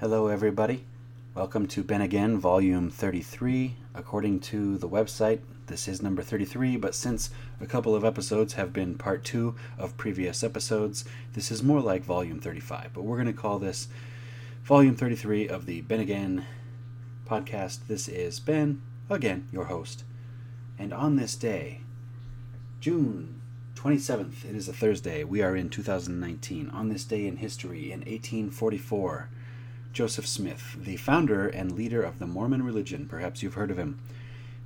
Hello, everybody. Welcome to Ben Again, Volume 33. According to the website, this is number 33, but since a couple of episodes have been part two of previous episodes, this is more like Volume 35. But we're going to call this Volume 33 of the Ben Again podcast. This is Ben, again, your host. And on this day, June 27th, it is a Thursday, we are in 2019. On this day in history, in 1844, Joseph Smith, the founder and leader of the Mormon religion. Perhaps you've heard of him.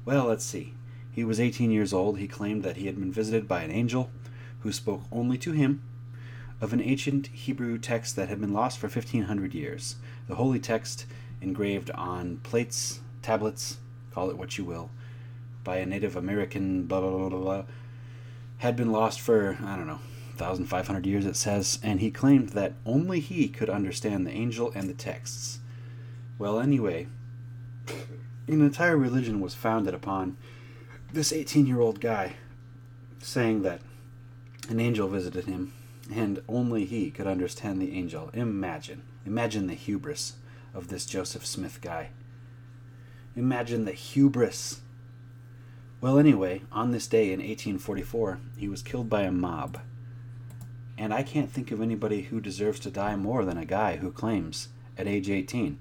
Well, let's see. He was 18 years old. He claimed that he had been visited by an angel who spoke only to him of an ancient Hebrew text that had been lost for 1500 years. The holy text engraved on plates, tablets, call it what you will, by a Native American, blah, blah, blah, blah, blah, had been lost for, I don't know, 1,500 years, it says, and he claimed that only he could understand the angel and the texts. Well, anyway, an entire religion was founded upon this 18 year old guy saying that an angel visited him and only he could understand the angel. Imagine. Imagine the hubris of this Joseph Smith guy. Imagine the hubris. Well, anyway, on this day in 1844, he was killed by a mob. And I can't think of anybody who deserves to die more than a guy who claims at age 18.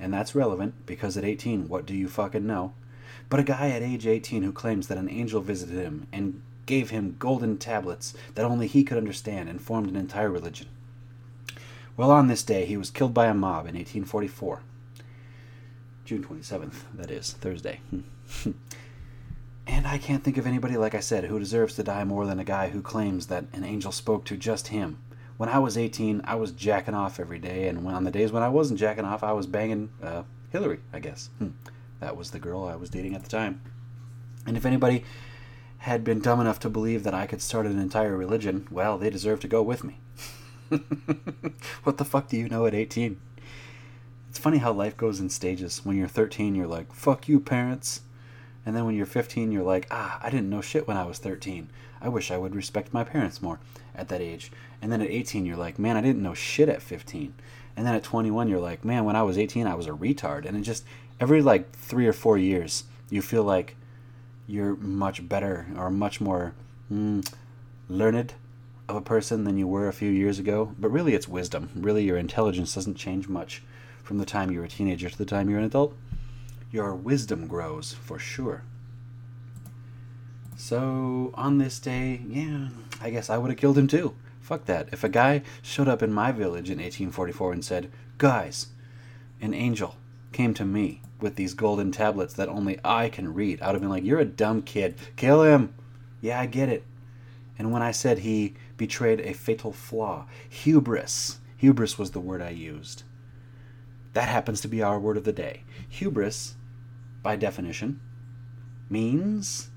And that's relevant because at 18, what do you fucking know? But a guy at age 18 who claims that an angel visited him and gave him golden tablets that only he could understand and formed an entire religion. Well, on this day, he was killed by a mob in 1844. June 27th, that is, Thursday. And I can't think of anybody, like I said, who deserves to die more than a guy who claims that an angel spoke to just him. When I was 18, I was jacking off every day, and when, on the days when I wasn't jacking off, I was banging uh, Hillary, I guess. Hmm. That was the girl I was dating at the time. And if anybody had been dumb enough to believe that I could start an entire religion, well, they deserve to go with me. what the fuck do you know at 18? It's funny how life goes in stages. When you're 13, you're like, fuck you, parents. And then when you're 15, you're like, ah, I didn't know shit when I was 13. I wish I would respect my parents more at that age. And then at 18, you're like, man, I didn't know shit at 15. And then at 21, you're like, man, when I was 18, I was a retard. And it just, every like three or four years, you feel like you're much better or much more mm, learned of a person than you were a few years ago. But really, it's wisdom. Really, your intelligence doesn't change much from the time you're a teenager to the time you're an adult your wisdom grows for sure. So, on this day, yeah, I guess I would have killed him too. Fuck that. If a guy showed up in my village in 1844 and said, Guys, an angel came to me with these golden tablets that only I can read, I would have been like, You're a dumb kid. Kill him. Yeah, I get it. And when I said he betrayed a fatal flaw, hubris, hubris was the word I used. That happens to be our word of the day. Hubris by definition, means,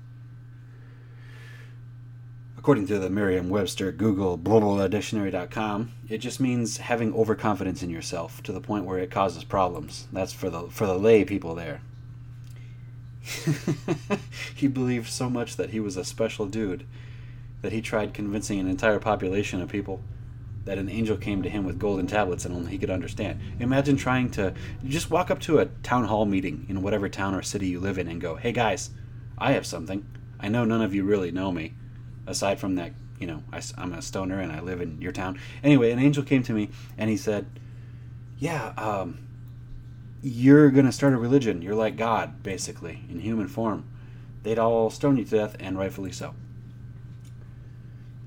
according to the Merriam Webster, Google, blah, blah, dictionary.com, it just means having overconfidence in yourself to the point where it causes problems. That's for the, for the lay people there. he believed so much that he was a special dude that he tried convincing an entire population of people that an angel came to him with golden tablets and only he could understand. Imagine trying to just walk up to a town hall meeting in whatever town or city you live in and go, "Hey guys, I have something. I know none of you really know me, aside from that, you know, I, am a stoner and I live in your town." Anyway, an angel came to me and he said, "Yeah, um, you're gonna start a religion. You're like God, basically, in human form." They'd all stone you to death, and rightfully so.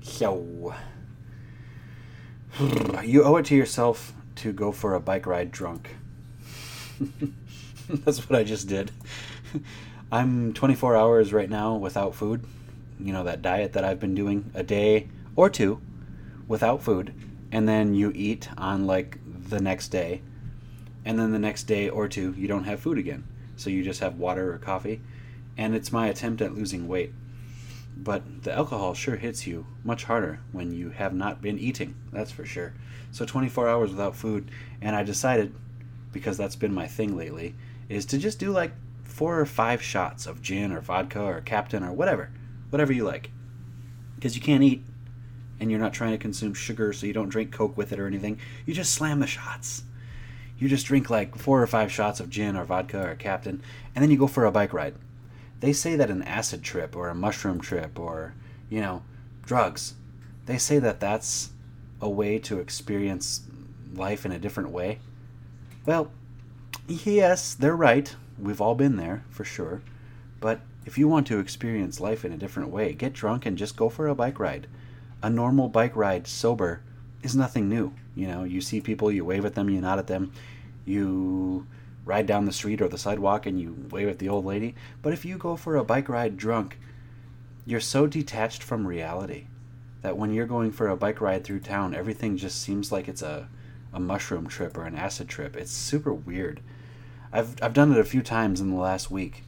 So you owe it to yourself to go for a bike ride drunk. That's what I just did. I'm 24 hours right now without food. You know, that diet that I've been doing a day or two without food. And then you eat on like the next day. And then the next day or two, you don't have food again. So you just have water or coffee. And it's my attempt at losing weight. But the alcohol sure hits you much harder when you have not been eating, that's for sure. So 24 hours without food, and I decided, because that's been my thing lately, is to just do like four or five shots of gin or vodka or Captain or whatever, whatever you like. Because you can't eat, and you're not trying to consume sugar, so you don't drink Coke with it or anything. You just slam the shots. You just drink like four or five shots of gin or vodka or Captain, and then you go for a bike ride. They say that an acid trip or a mushroom trip or, you know, drugs, they say that that's a way to experience life in a different way. Well, yes, they're right. We've all been there, for sure. But if you want to experience life in a different way, get drunk and just go for a bike ride. A normal bike ride sober is nothing new. You know, you see people, you wave at them, you nod at them, you ride down the street or the sidewalk and you wave at the old lady. But if you go for a bike ride drunk, you're so detached from reality that when you're going for a bike ride through town, everything just seems like it's a, a mushroom trip or an acid trip. It's super weird. I've, I've done it a few times in the last week.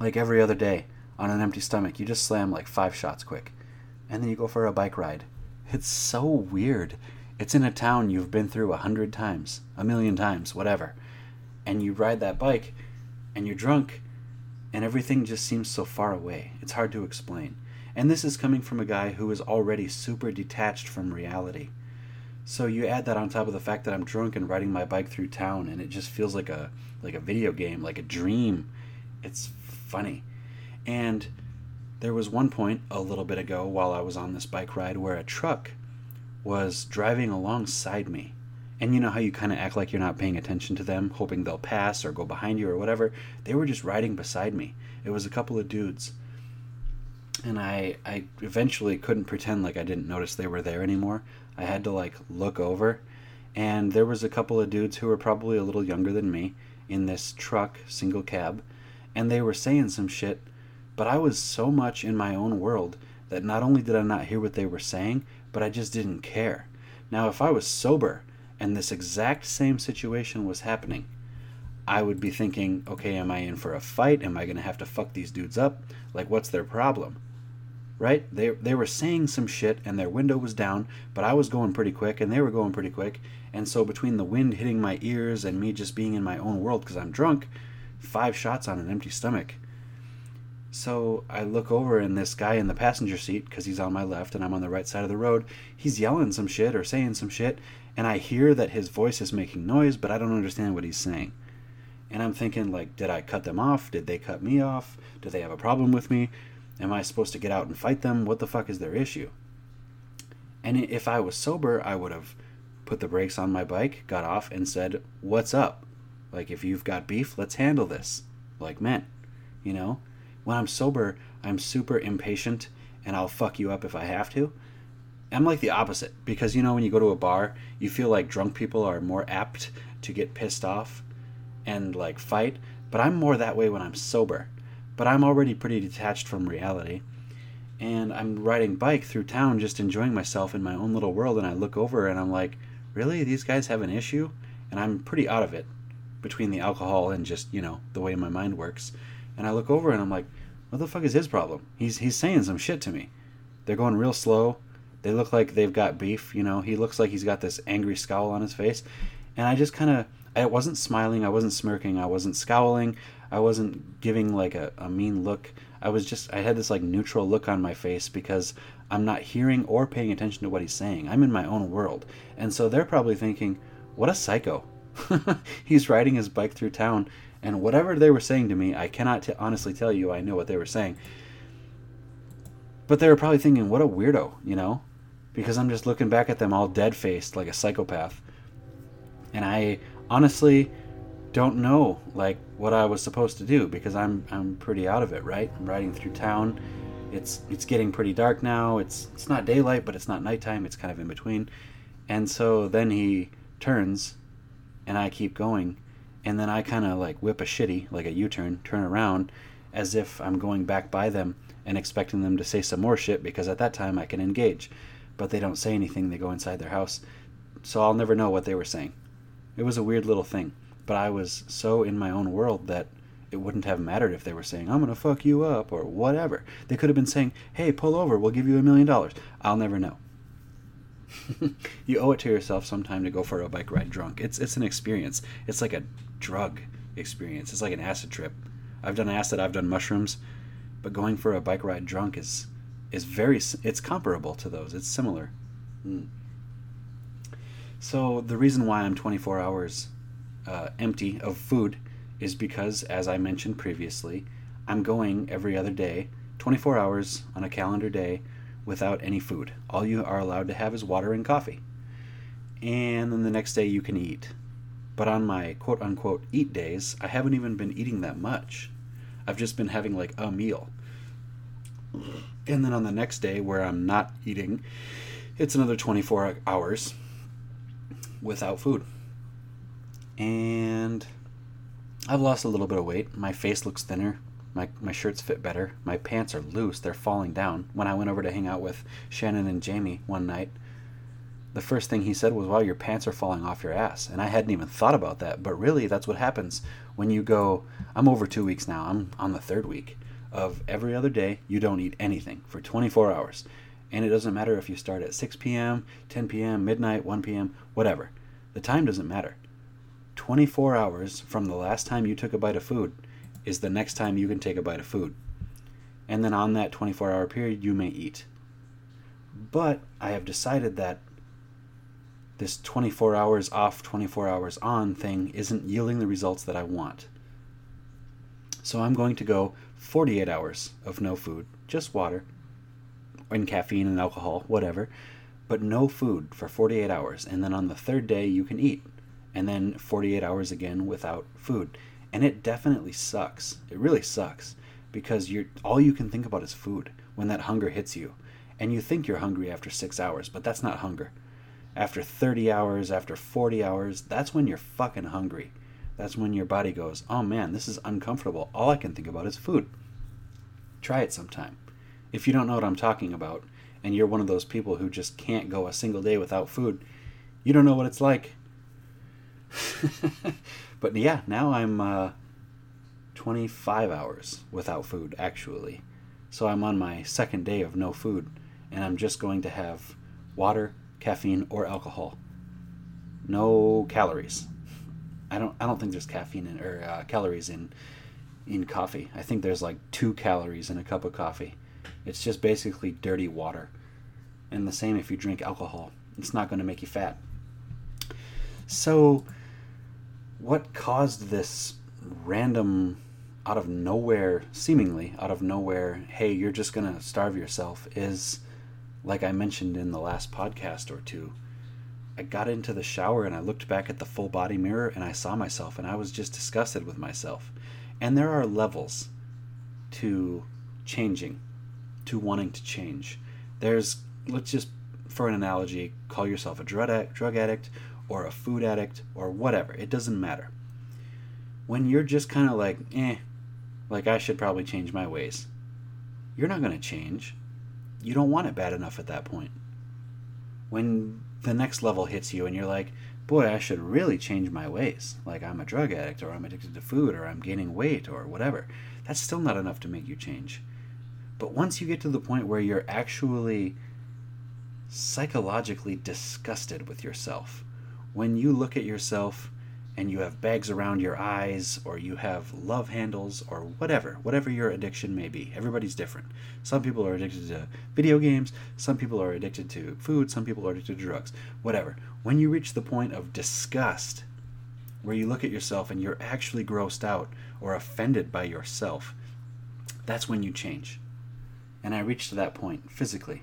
Like every other day, on an empty stomach, you just slam like five shots quick. And then you go for a bike ride. It's so weird. It's in a town you've been through a hundred times, a million times, whatever. And you ride that bike, and you're drunk, and everything just seems so far away. It's hard to explain. And this is coming from a guy who is already super detached from reality. So you add that on top of the fact that I'm drunk and riding my bike through town and it just feels like a like a video game, like a dream. It's funny. And there was one point a little bit ago while I was on this bike ride where a truck was driving alongside me. And you know how you kind of act like you're not paying attention to them, hoping they'll pass or go behind you or whatever? They were just riding beside me. It was a couple of dudes and I I eventually couldn't pretend like I didn't notice they were there anymore. I had to like look over, and there was a couple of dudes who were probably a little younger than me in this truck, single cab, and they were saying some shit, but I was so much in my own world that not only did I not hear what they were saying, but I just didn't care. Now, if I was sober and this exact same situation was happening, I would be thinking, okay, am I in for a fight? Am I going to have to fuck these dudes up? Like, what's their problem? right? They, they were saying some shit and their window was down, but I was going pretty quick and they were going pretty quick. And so, between the wind hitting my ears and me just being in my own world because I'm drunk, five shots on an empty stomach. So I look over and this guy in the passenger seat, because he's on my left and I'm on the right side of the road, he's yelling some shit or saying some shit, and I hear that his voice is making noise, but I don't understand what he's saying. And I'm thinking, like, did I cut them off? Did they cut me off? Do they have a problem with me? Am I supposed to get out and fight them? What the fuck is their issue? And if I was sober, I would have put the brakes on my bike, got off, and said, What's up? Like, if you've got beef, let's handle this. Like men. You know? When I'm sober, I'm super impatient and I'll fuck you up if I have to. I'm like the opposite because, you know, when you go to a bar, you feel like drunk people are more apt to get pissed off and like fight. But I'm more that way when I'm sober but I'm already pretty detached from reality. And I'm riding bike through town just enjoying myself in my own little world and I look over and I'm like, "Really? These guys have an issue?" And I'm pretty out of it between the alcohol and just, you know, the way my mind works. And I look over and I'm like, "What the fuck is his problem? He's he's saying some shit to me." They're going real slow. They look like they've got beef, you know. He looks like he's got this angry scowl on his face. And I just kind of I wasn't smiling, I wasn't smirking, I wasn't scowling. I wasn't giving like a, a mean look. I was just I had this like neutral look on my face because I'm not hearing or paying attention to what he's saying. I'm in my own world. And so they're probably thinking, what a psycho. he's riding his bike through town and whatever they were saying to me, I cannot t- honestly tell you I know what they were saying. But they were probably thinking, what a weirdo, you know? Because I'm just looking back at them all dead faced like a psychopath. And I honestly don't know like what I was supposed to do because I'm I'm pretty out of it, right? I'm riding through town. It's it's getting pretty dark now. It's it's not daylight, but it's not nighttime. It's kind of in between. And so then he turns and I keep going and then I kind of like whip a shitty, like a U-turn, turn around as if I'm going back by them and expecting them to say some more shit because at that time I can engage. But they don't say anything. They go inside their house. So I'll never know what they were saying. It was a weird little thing. But I was so in my own world that it wouldn't have mattered if they were saying, I'm going to fuck you up or whatever. They could have been saying, hey, pull over, we'll give you a million dollars. I'll never know. you owe it to yourself sometime to go for a bike ride drunk. It's, it's an experience. It's like a drug experience, it's like an acid trip. I've done acid, I've done mushrooms, but going for a bike ride drunk is is very it's comparable to those. It's similar. Mm. So the reason why I'm 24 hours uh, empty of food is because, as I mentioned previously, I'm going every other day, 24 hours on a calendar day, without any food. All you are allowed to have is water and coffee. And then the next day you can eat. But on my quote unquote eat days, I haven't even been eating that much. I've just been having like a meal. And then on the next day, where I'm not eating, it's another 24 hours without food. And I've lost a little bit of weight. My face looks thinner. My, my shirts fit better. My pants are loose. They're falling down. When I went over to hang out with Shannon and Jamie one night, the first thing he said was, Wow, your pants are falling off your ass. And I hadn't even thought about that. But really, that's what happens when you go. I'm over two weeks now. I'm on the third week of every other day, you don't eat anything for 24 hours. And it doesn't matter if you start at 6 p.m., 10 p.m., midnight, 1 p.m., whatever. The time doesn't matter. 24 hours from the last time you took a bite of food is the next time you can take a bite of food. And then on that 24 hour period, you may eat. But I have decided that this 24 hours off, 24 hours on thing isn't yielding the results that I want. So I'm going to go 48 hours of no food, just water, and caffeine and alcohol, whatever, but no food for 48 hours. And then on the third day, you can eat. And then 48 hours again without food and it definitely sucks. It really sucks because you're all you can think about is food when that hunger hits you. And you think you're hungry after 6 hours, but that's not hunger. After 30 hours, after 40 hours, that's when you're fucking hungry. That's when your body goes, "Oh man, this is uncomfortable. All I can think about is food." Try it sometime. If you don't know what I'm talking about and you're one of those people who just can't go a single day without food, you don't know what it's like. but yeah, now I'm uh, 25 hours without food, actually. So I'm on my second day of no food, and I'm just going to have water, caffeine, or alcohol. No calories. I don't. I don't think there's caffeine in, or uh, calories in in coffee. I think there's like two calories in a cup of coffee. It's just basically dirty water. And the same if you drink alcohol. It's not going to make you fat. So what caused this random out of nowhere seemingly out of nowhere hey you're just going to starve yourself is like i mentioned in the last podcast or two i got into the shower and i looked back at the full body mirror and i saw myself and i was just disgusted with myself and there are levels to changing to wanting to change there's let's just for an analogy call yourself a drug, addict or a food addict or whatever. It doesn't matter. When you're just kind of like, eh, like I should probably change my ways, you're not going to change. You don't want it bad enough at that point. When the next level hits you and you're like, boy, I should really change my ways, like I'm a drug addict or I'm addicted to food or I'm gaining weight or whatever, that's still not enough to make you change. But once you get to the point where you're actually psychologically disgusted with yourself, when you look at yourself and you have bags around your eyes or you have love handles or whatever, whatever your addiction may be. Everybody's different. Some people are addicted to video games, some people are addicted to food, some people are addicted to drugs, whatever. When you reach the point of disgust, where you look at yourself and you're actually grossed out or offended by yourself, that's when you change. And I reached that point physically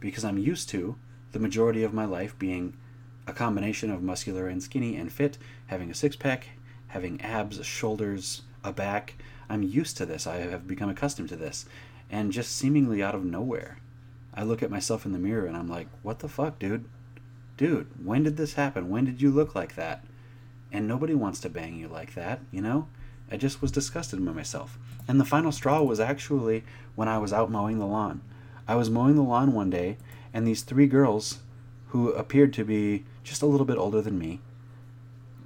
because I'm used to the majority of my life being a combination of muscular and skinny and fit, having a six pack, having abs, shoulders, a back. I'm used to this. I have become accustomed to this. And just seemingly out of nowhere, I look at myself in the mirror and I'm like, what the fuck, dude? Dude, when did this happen? When did you look like that? And nobody wants to bang you like that, you know? I just was disgusted by myself. And the final straw was actually when I was out mowing the lawn. I was mowing the lawn one day, and these three girls who appeared to be just a little bit older than me.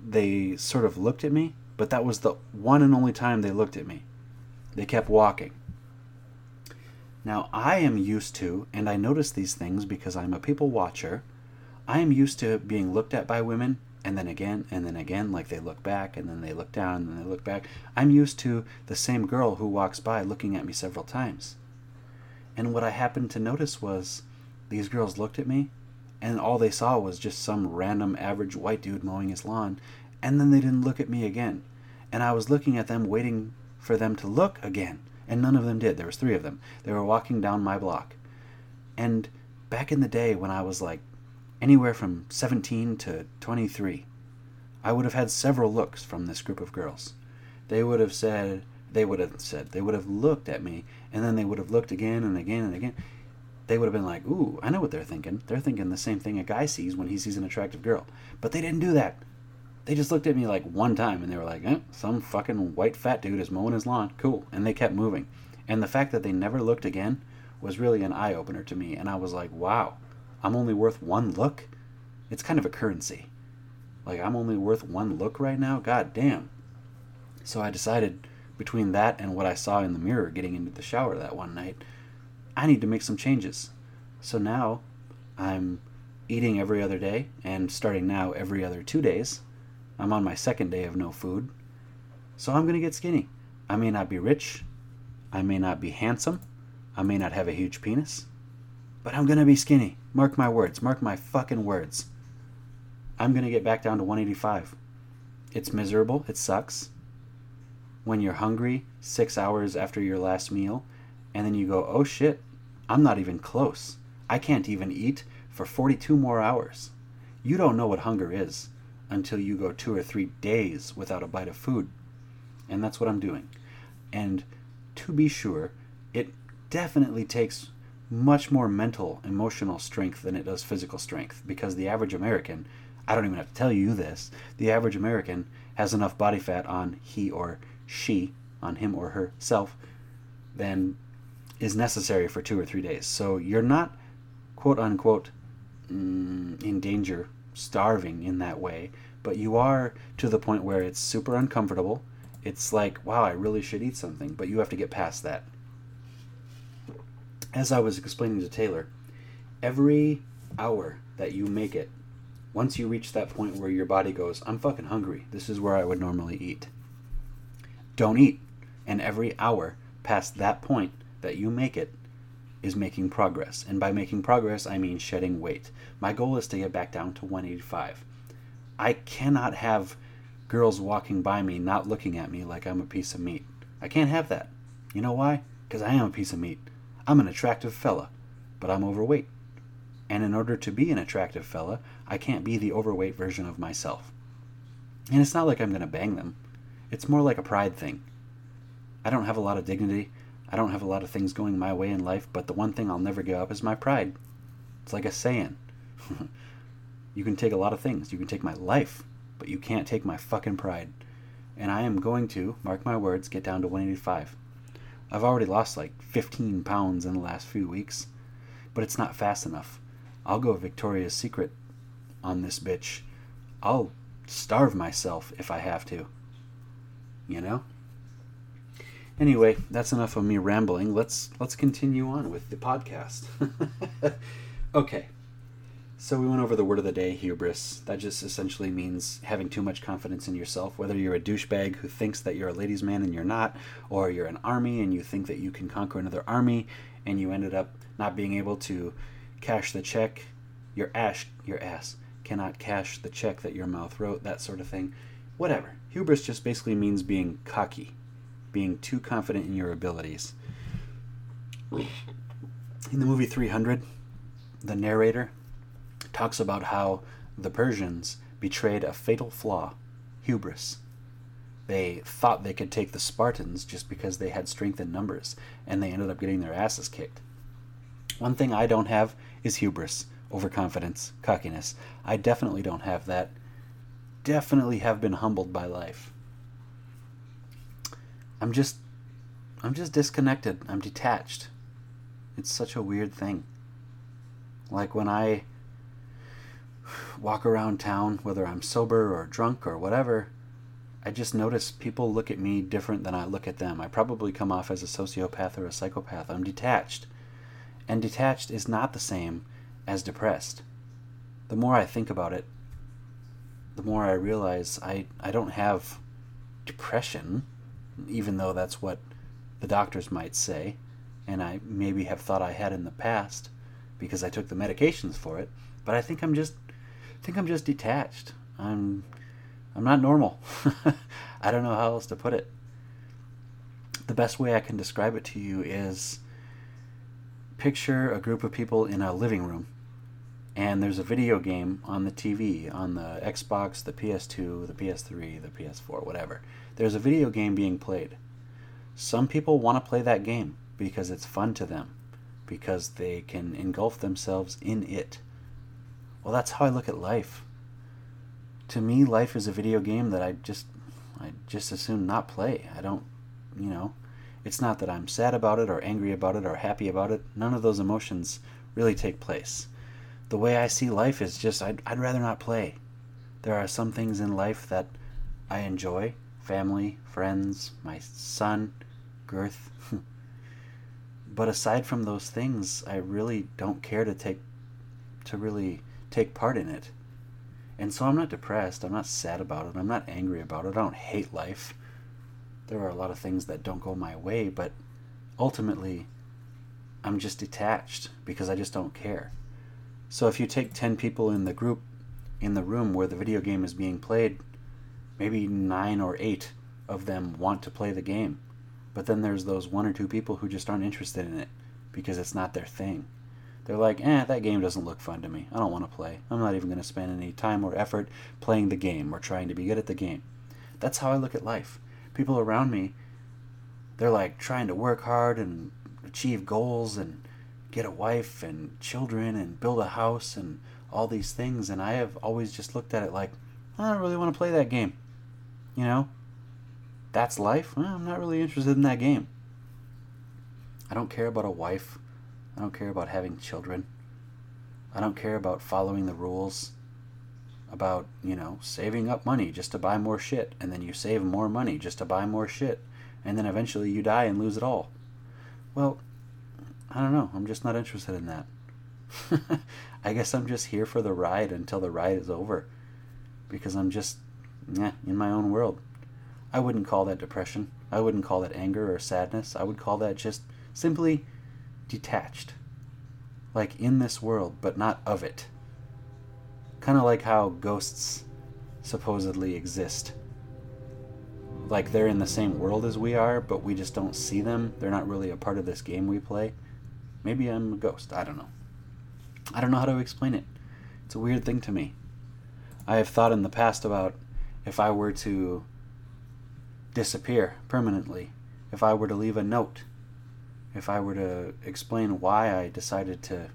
They sort of looked at me, but that was the one and only time they looked at me. They kept walking. Now, I am used to, and I notice these things because I'm a people watcher, I am used to being looked at by women and then again and then again, like they look back and then they look down and then they look back. I'm used to the same girl who walks by looking at me several times. And what I happened to notice was these girls looked at me and all they saw was just some random average white dude mowing his lawn And then they didn't look at me again. And I was looking at them, waiting for them to look again. And none of them did. There was three of them. They were walking down my block. And back in the day when I was like anywhere from 17 to 23, I would have had several looks from this group of girls. They would have said, they would have said, they would have looked at me, and then they would have looked again and again and again. They would have been like, ooh, I know what they're thinking. They're thinking the same thing a guy sees when he sees an attractive girl. But they didn't do that. They just looked at me like one time and they were like, eh, some fucking white fat dude is mowing his lawn. Cool. And they kept moving. And the fact that they never looked again was really an eye opener to me. And I was like, wow, I'm only worth one look? It's kind of a currency. Like, I'm only worth one look right now? God damn. So I decided between that and what I saw in the mirror getting into the shower that one night, I need to make some changes. So now I'm eating every other day and starting now every other two days. I'm on my second day of no food. So I'm going to get skinny. I may not be rich. I may not be handsome. I may not have a huge penis. But I'm going to be skinny. Mark my words. Mark my fucking words. I'm going to get back down to 185. It's miserable. It sucks. When you're hungry six hours after your last meal, and then you go, oh shit, I'm not even close. I can't even eat for 42 more hours. You don't know what hunger is until you go two or three days without a bite of food. And that's what I'm doing. And to be sure, it definitely takes much more mental, emotional strength than it does physical strength because the average American I don't even have to tell you this. The average American has enough body fat on he or she, on him or herself, than is necessary for two or three days. So you're not, quote unquote, mm, in danger, starving in that way, but you are to the point where it's super uncomfortable. It's like, wow, I really should eat something, but you have to get past that. As I was explaining to Taylor, every hour that you make it once you reach that point where your body goes, I'm fucking hungry. This is where I would normally eat. Don't eat. And every hour past that point that you make it is making progress. And by making progress, I mean shedding weight. My goal is to get back down to 185. I cannot have girls walking by me not looking at me like I'm a piece of meat. I can't have that. You know why? Because I am a piece of meat. I'm an attractive fella, but I'm overweight. And in order to be an attractive fella, I can't be the overweight version of myself. And it's not like I'm going to bang them. It's more like a pride thing. I don't have a lot of dignity. I don't have a lot of things going my way in life, but the one thing I'll never give up is my pride. It's like a saying. you can take a lot of things. You can take my life, but you can't take my fucking pride. And I am going to, mark my words, get down to 185. I've already lost like 15 pounds in the last few weeks, but it's not fast enough. I'll go Victoria's Secret on this bitch. I'll starve myself if I have to. You know? Anyway, that's enough of me rambling. Let's let's continue on with the podcast. okay. So we went over the word of the day, hubris. That just essentially means having too much confidence in yourself, whether you're a douchebag who thinks that you're a ladies' man and you're not, or you're an army and you think that you can conquer another army and you ended up not being able to cash the check, your ash, your ass cannot cash the check that your mouth wrote, that sort of thing. Whatever. Hubris just basically means being cocky, being too confident in your abilities. In the movie 300, the narrator talks about how the Persians betrayed a fatal flaw hubris. They thought they could take the Spartans just because they had strength in numbers, and they ended up getting their asses kicked. One thing I don't have is hubris, overconfidence, cockiness. I definitely don't have that. Definitely have been humbled by life. I'm just I'm just disconnected. I'm detached. It's such a weird thing. Like when I walk around town, whether I'm sober or drunk or whatever, I just notice people look at me different than I look at them. I probably come off as a sociopath or a psychopath. I'm detached. And detached is not the same as depressed. The more I think about it, the more I realize I, I don't have depression, even though that's what the doctors might say, and I maybe have thought I had in the past because I took the medications for it. But I think I'm just I think I'm just detached. I'm I'm not normal. I don't know how else to put it. The best way I can describe it to you is picture a group of people in a living room and there's a video game on the TV, on the Xbox, the PS2, the PS3, the PS4, whatever. There's a video game being played. Some people want to play that game because it's fun to them, because they can engulf themselves in it. Well, that's how I look at life. To me, life is a video game that I just I just as soon not play. I don't, you know, it's not that I'm sad about it or angry about it or happy about it. None of those emotions really take place the way I see life is just I'd, I'd rather not play. There are some things in life that I enjoy family, friends, my son, girth. but aside from those things, I really don't care to take to really take part in it. And so I'm not depressed, I'm not sad about it, I'm not angry about it, I don't hate life. There are a lot of things that don't go my way, but ultimately I'm just detached because I just don't care. So if you take 10 people in the group in the room where the video game is being played, maybe 9 or 8 of them want to play the game. But then there's those one or two people who just aren't interested in it because it's not their thing. They're like, eh, that game doesn't look fun to me. I don't want to play. I'm not even going to spend any time or effort playing the game or trying to be good at the game. That's how I look at life. People around me, they're like trying to work hard and achieve goals and get a wife and children and build a house and all these things. And I have always just looked at it like, I don't really want to play that game. You know? That's life? Well, I'm not really interested in that game. I don't care about a wife. I don't care about having children. I don't care about following the rules. About, you know, saving up money just to buy more shit. And then you save more money just to buy more shit. And then eventually you die and lose it all. Well, I don't know. I'm just not interested in that. I guess I'm just here for the ride until the ride is over. Because I'm just yeah, in my own world. I wouldn't call that depression. I wouldn't call that anger or sadness. I would call that just simply detached. Like in this world, but not of it. Kind of like how ghosts supposedly exist. Like they're in the same world as we are, but we just don't see them. They're not really a part of this game we play. Maybe I'm a ghost. I don't know. I don't know how to explain it. It's a weird thing to me. I have thought in the past about if I were to disappear permanently, if I were to leave a note, if I were to explain why I decided to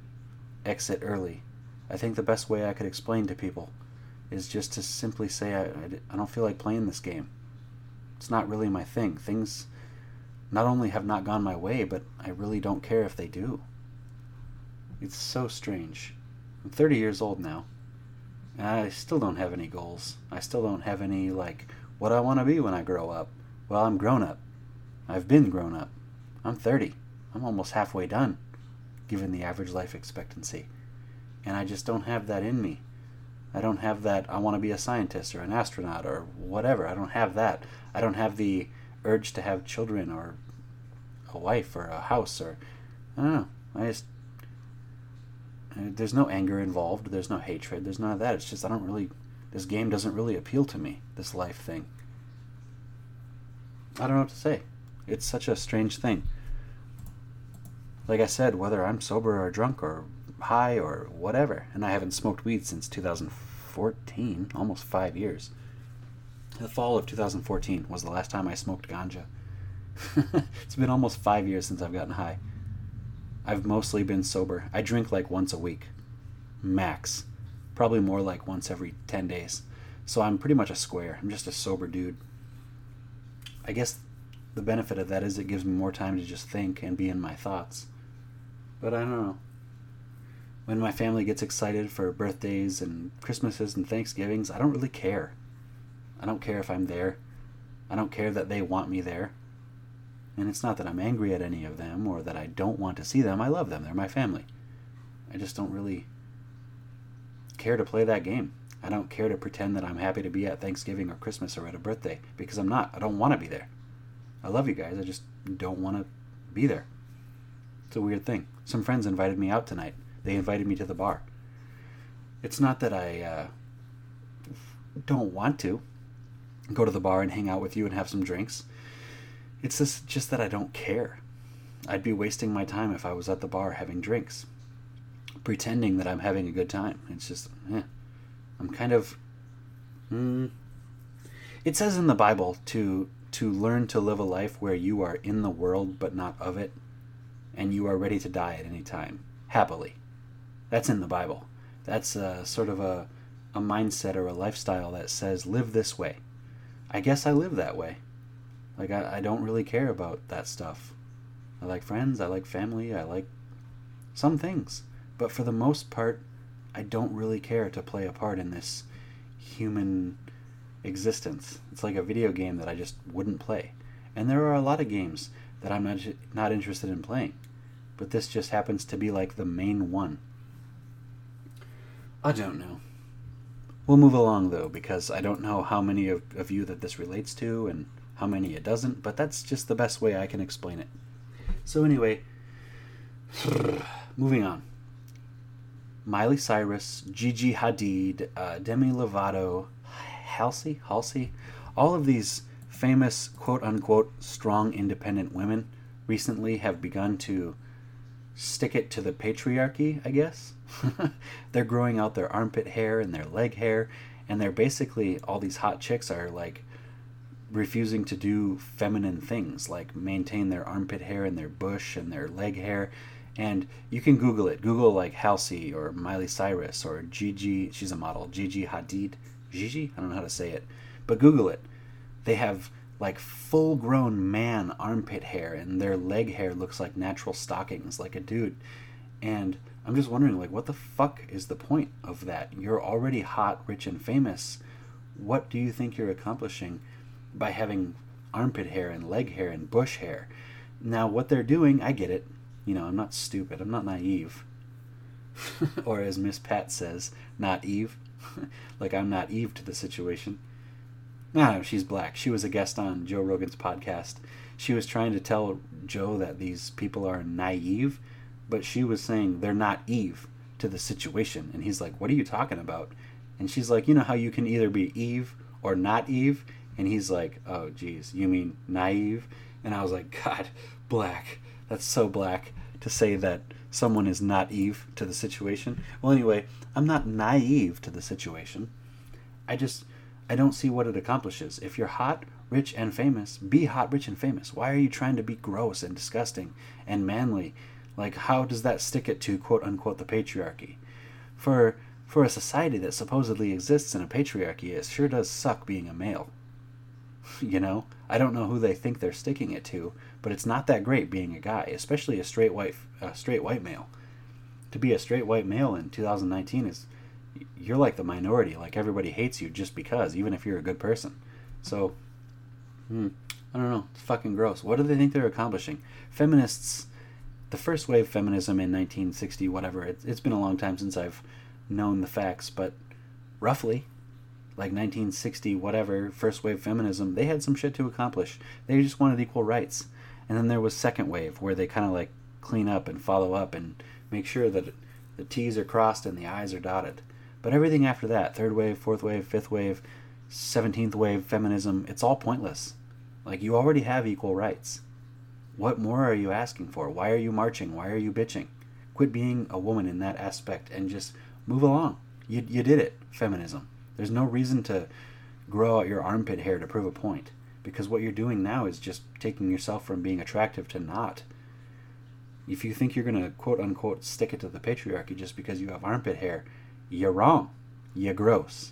exit early. I think the best way I could explain to people is just to simply say I, I, I don't feel like playing this game. It's not really my thing. Things not only have not gone my way, but I really don't care if they do. It's so strange. I'm 30 years old now. I still don't have any goals. I still don't have any, like, what I want to be when I grow up. Well, I'm grown up. I've been grown up. I'm 30. I'm almost halfway done, given the average life expectancy. And I just don't have that in me. I don't have that, I want to be a scientist or an astronaut or whatever. I don't have that. I don't have the urge to have children or a wife or a house or I don't know. I just there's no anger involved. There's no hatred. There's none of that. It's just I don't really. This game doesn't really appeal to me. This life thing. I don't know what to say. It's such a strange thing. Like I said, whether I'm sober or drunk or high or whatever, and I haven't smoked weed since 2014, almost five years. The fall of 2014 was the last time I smoked ganja. it's been almost five years since I've gotten high. I've mostly been sober. I drink like once a week, max. Probably more like once every 10 days. So I'm pretty much a square. I'm just a sober dude. I guess the benefit of that is it gives me more time to just think and be in my thoughts. But I don't know. When my family gets excited for birthdays and Christmases and Thanksgivings, I don't really care. I don't care if I'm there. I don't care that they want me there. And it's not that I'm angry at any of them or that I don't want to see them. I love them. They're my family. I just don't really care to play that game. I don't care to pretend that I'm happy to be at Thanksgiving or Christmas or at a birthday because I'm not. I don't want to be there. I love you guys. I just don't want to be there. It's a weird thing. Some friends invited me out tonight. They invited me to the bar. It's not that I uh, don't want to. go to the bar and hang out with you and have some drinks. It's just, just that I don't care. I'd be wasting my time if I was at the bar having drinks, pretending that I'm having a good time. It's just, eh. I'm kind of. Mm, it says in the Bible to to learn to live a life where you are in the world but not of it, and you are ready to die at any time happily. That's in the Bible. That's a, sort of a a mindset or a lifestyle that says live this way. I guess I live that way. Like I, I don't really care about that stuff. I like friends, I like family, I like some things. But for the most part, I don't really care to play a part in this human existence. It's like a video game that I just wouldn't play. And there are a lot of games that I'm not, not interested in playing. But this just happens to be like the main one. I don't know. We'll move along though, because I don't know how many of, of you that this relates to and how many it doesn't, but that's just the best way I can explain it. So, anyway, moving on. Miley Cyrus, Gigi Hadid, uh, Demi Lovato, Halsey, Halsey, all of these famous quote unquote strong independent women recently have begun to stick it to the patriarchy, I guess. they're growing out their armpit hair and their leg hair, and they're basically all these hot chicks are like refusing to do feminine things like maintain their armpit hair and their bush and their leg hair. And you can Google it. Google like Halsey or Miley Cyrus or Gigi. She's a model. Gigi Hadid. Gigi? I don't know how to say it. But Google it. They have like full grown man armpit hair and their leg hair looks like natural stockings, like a dude. And I'm just wondering, like, what the fuck is the point of that? You're already hot, rich, and famous. What do you think you're accomplishing? By having armpit hair and leg hair and bush hair. Now, what they're doing, I get it. You know, I'm not stupid. I'm not naive. or as Miss Pat says, not Eve. like I'm not Eve to the situation. No, she's black. She was a guest on Joe Rogan's podcast. She was trying to tell Joe that these people are naive, but she was saying they're not Eve to the situation. And he's like, What are you talking about? And she's like, You know how you can either be Eve or not Eve? And he's like, oh, geez, you mean naive? And I was like, God, black. That's so black to say that someone is not Eve to the situation. Well, anyway, I'm not naive to the situation. I just, I don't see what it accomplishes. If you're hot, rich, and famous, be hot, rich, and famous. Why are you trying to be gross and disgusting and manly? Like, how does that stick it to quote unquote the patriarchy? For for a society that supposedly exists in a patriarchy, it sure does suck being a male. You know? I don't know who they think they're sticking it to but it's not that great being a guy especially a straight white a straight white male. To be a straight white male in 2019 is you're like the minority like everybody hates you just because even if you're a good person. So hmm, i don't know it's fucking gross. What do they think they're accomplishing? Feminists the first wave feminism in 1960 whatever it, it's been a long time since i've known the facts but roughly like 1960, whatever, first wave feminism, they had some shit to accomplish. They just wanted equal rights. And then there was second wave, where they kind of like clean up and follow up and make sure that the T's are crossed and the I's are dotted. But everything after that, third wave, fourth wave, fifth wave, 17th wave feminism, it's all pointless. Like, you already have equal rights. What more are you asking for? Why are you marching? Why are you bitching? Quit being a woman in that aspect and just move along. You, you did it, feminism. There's no reason to grow out your armpit hair to prove a point because what you're doing now is just taking yourself from being attractive to not. If you think you're going to quote unquote stick it to the patriarchy just because you have armpit hair, you're wrong. You're gross.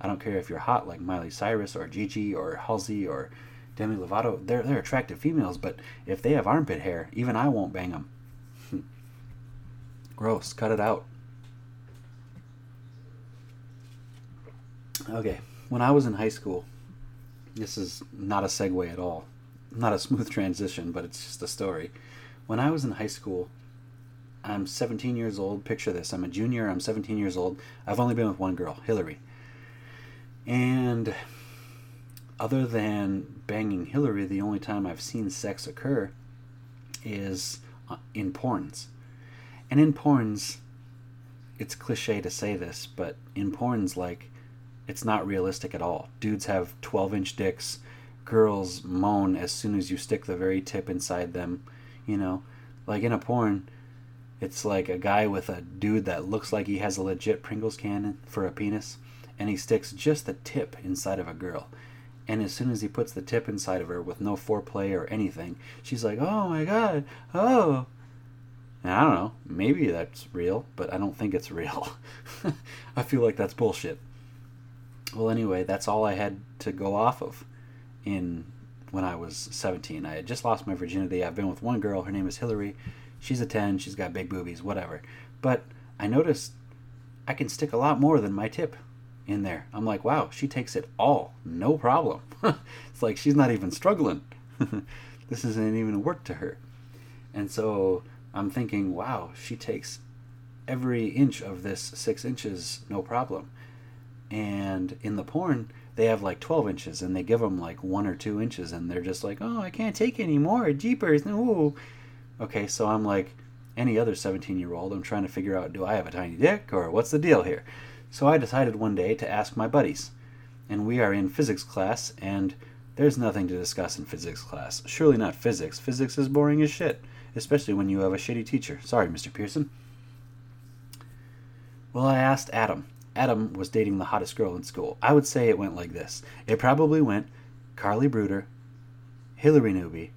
I don't care if you're hot like Miley Cyrus or Gigi or Halsey or Demi Lovato. They're, they're attractive females, but if they have armpit hair, even I won't bang them. gross. Cut it out. Okay, when I was in high school, this is not a segue at all, not a smooth transition, but it's just a story. When I was in high school, I'm 17 years old. Picture this I'm a junior, I'm 17 years old. I've only been with one girl, Hillary. And other than banging Hillary, the only time I've seen sex occur is uh, in porns. And in porns, it's cliche to say this, but in porns, like it's not realistic at all. Dudes have 12 inch dicks. Girls moan as soon as you stick the very tip inside them. You know, like in a porn, it's like a guy with a dude that looks like he has a legit Pringles can for a penis, and he sticks just the tip inside of a girl. And as soon as he puts the tip inside of her with no foreplay or anything, she's like, oh my god, oh. And I don't know, maybe that's real, but I don't think it's real. I feel like that's bullshit. Well, anyway, that's all I had to go off of in when I was 17. I had just lost my virginity. I've been with one girl. Her name is Hillary. She's a 10. She's got big boobies, whatever. But I noticed I can stick a lot more than my tip in there. I'm like, wow, she takes it all. No problem. it's like she's not even struggling. this isn't even work to her. And so I'm thinking, wow, she takes every inch of this six inches, no problem. And in the porn, they have like 12 inches and they give them like one or two inches and they're just like, oh, I can't take any more. Jeepers. Ooh. Okay, so I'm like any other 17 year old. I'm trying to figure out do I have a tiny dick or what's the deal here? So I decided one day to ask my buddies. And we are in physics class and there's nothing to discuss in physics class. Surely not physics. Physics is boring as shit, especially when you have a shitty teacher. Sorry, Mr. Pearson. Well, I asked Adam. Adam was dating the hottest girl in school. I would say it went like this. It probably went Carly Bruder, Hillary Newby,